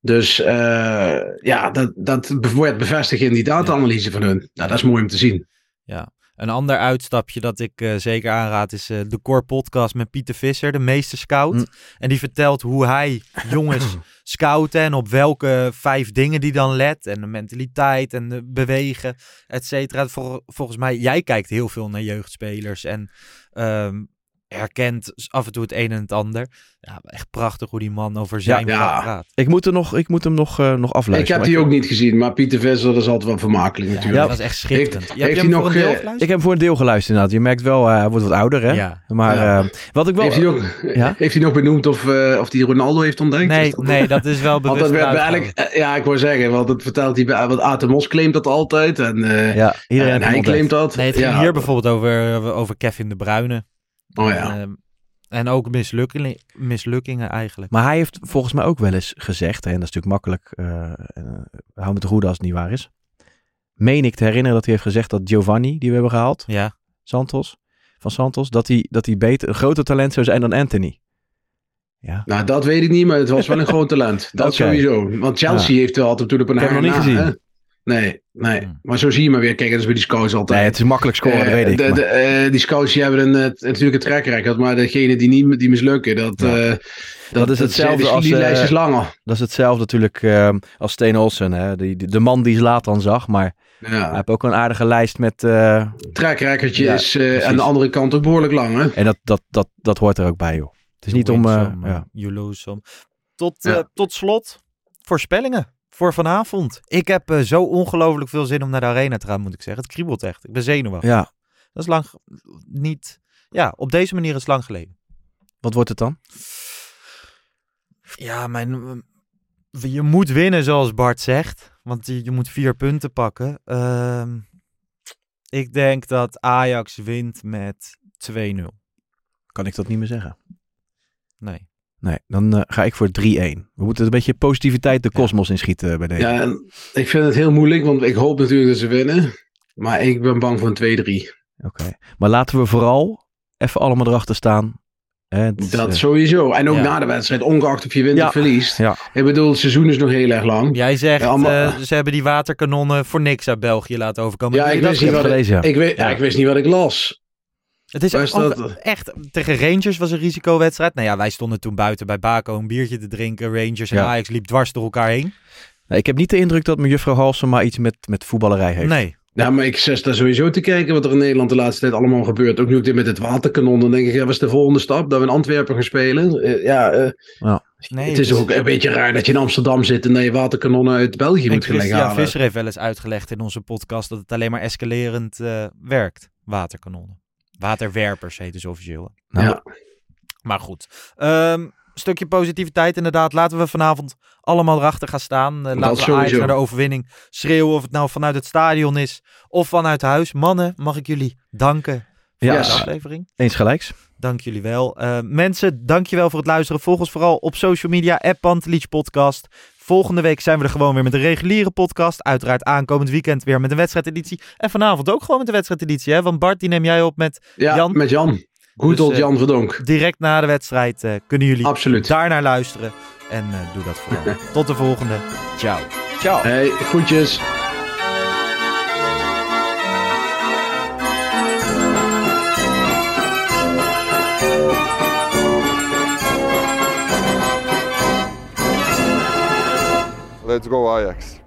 Dus eh, ja, dat, dat wordt bevestigd in die data-analyse van hun. Nou, dat is mooi om te zien. Ja. Een ander uitstapje dat ik eh, zeker aanraad is eh, de Core Podcast met Pieter Visser, de meester scout. Hm. En die vertelt hoe hij jongens scout en op welke vijf dingen die dan let. En de mentaliteit en de bewegen, et cetera. Vol- volgens mij, jij kijkt heel veel naar jeugdspelers. En ehm, herkent af en toe het een en het ander. Ja, echt prachtig hoe die man over zijn Ja, ja. praat. Ik moet, er nog, ik moet hem nog, eh, nog Ik afluisteren. heb die ook niet gezien, maar Pieter dat is altijd wel vermakelijk Ja, natuurlijk. dat was echt schitterend. Heeft- Je hebt heeft hij voor nog, een deel eh, geluisterd? Ik heb hem voor een deel geluisterd inderdaad. Je merkt wel, eh, hij wordt wat ouder hè. Ja. Maar Ja. eh, wat ik wel... Heeft hij nog, Ja? heeft hij nog benoemd of, eh of hij Ronaldo heeft ontdekt? Nee, dat- nee, dat is wel Want bewust dat werd eigenlijk, ja, ik wou zeggen, want dat vertelt hij bij, want Atemos claimt dat altijd. En, eh, ja, iedereen en hij claimt dat. Nee, het ging ja. hier bijvoorbeeld over, over Kevin de Bruyne. Oh ja. Ehm, en ook mislukkingen, mislukkingen eigenlijk. Maar hij heeft volgens mij ook wel eens gezegd, hè, en dat is natuurlijk makkelijk, eh eh, hou me te goede als het niet waar is. Meen ik te herinneren dat hij heeft gezegd dat Giovanni, die we hebben gehaald, Ja, Santos, van Santos, dat hij, dat hij beter, een groter talent zou zijn dan Anthony. Ja. Nou, dat weet ik niet, maar het was wel een groot talent. Dat sowieso. Want Chelsea heeft wel altijd natuurlijk op een Ik heb hem nog niet na, gezien. Nee, nee. Hmm. Maar zo zie je maar weer. Kijk, dat is bij die scouts altijd. Nee, het is makkelijk scoren, dat Eh, weet ik. de- maar- de, eh, die scouts die hebben een, eh, natuurlijk een track record, maar degene die niet die mislukken, dat, Ja. eh, Dat is hetzelfde die, als, Die lijst is langer. Dat is hetzelfde natuurlijk eh, als Steen Olsen, hè? Die, die- de man die Zlatan zag, maar hij Ja. heeft ook een aardige lijst met... eh, recordje Ja, is eh, aan de andere kant ook behoorlijk lang, hè? en dat, dat, dat, dat hoort er ook bij, joh. Het is niet om... eh, some, ja. you lose some. Tot, Ja. eh, tot slot, voorspellingen voor vanavond. Ik heb eh, zo ongelooflijk veel zin om naar de arena te gaan, moet ik zeggen. Het kriebelt echt. Ik ben zenuwachtig. ja, Dat is lang niet... Ja, op deze manier is het lang geleden. wat wordt het dan? Ja, mijn, je moet winnen, zoals Bart zegt. Want je, je moet vier punten pakken. Ehm, ik denk dat Ajax wint met 2-0. Kan ik dat niet meer zeggen. Nee. Nee, dan eh, ga ik voor 3-1. We moeten een beetje positiviteit de kosmos inschieten eh, bij deze. Ja, ik vind het heel moeilijk, want ik hoop natuurlijk dat ze winnen. Maar ik ben bang voor een 2-3. Oké. Maar laten we vooral even allemaal erachter staan. Het Dat eh, sowieso. En ook ja. na de wedstrijd, ongeacht of je wint Ja. of verliest. Ja. Ik bedoel, het seizoen is nog heel erg lang. Jij zegt, Ja, allemaal- eh, ze hebben die waterkanonnen voor niks uit België laten overkomen. Ja, ik dat wist, niet heb wat ik, gelezen, ja. ik, weet, ja. Ja. ik wist niet wat ik las. Het is ook echt, tegen Rangers was een risicowedstrijd. Nou ja, wij stonden toen buiten bij Baco een biertje te drinken. Rangers en Ja. Ajax liep dwars door elkaar heen. Nee, ik heb niet de indruk dat mevrouw Halsema iets met, met voetballerij heeft. Nee. Ja, maar ik zit daar sowieso te kijken wat er in Nederland de laatste tijd allemaal gebeurt. Ook nu ook dit met het waterkanon. Dan denk ik, ja, wat is de volgende stap? Dat we in Antwerpen gaan spelen? Eh, ja, eh, nee het is dus- ook een beetje raar dat je in Amsterdam zit en dat je waterkanonnen uit België En moet gaan halen. Visser heeft wel eens uitgelegd in onze podcast dat het alleen maar escalerend eh, werkt. Waterkanonnen. Waterwerpers heet ze officieel. Nou, Ja. Maar goed. Ehm, stukje positiviteit inderdaad. Laten we vanavond allemaal erachter gaan staan. Eh, laten we Ajax naar de overwinning schreeuwen. Of het nou vanuit het stadion is of vanuit huis. Mannen, mag ik jullie danken voor Ja. deze aflevering. Eens gelijks. Dank jullie wel. Eh, mensen, dankjewel voor het luisteren. Volg ons vooral op social media, app Pantelich Podcast. Volgende week zijn we er gewoon weer met een reguliere podcast. Uiteraard aankomend weekend weer met een wedstrijdeditie. En vanavond ook gewoon met een wedstrijdeditie. Hè? Want Bart, die neem jij op met Ja, Jan. met Jan. Goed Dus, eh, Jan Verdonk. direct na de wedstrijd. eh, kunnen jullie Absoluut. daarnaar luisteren. En eh, doe dat vooral. Tot de volgende. Ciao. Ciao. Hey, groetjes. Let's go Ajax.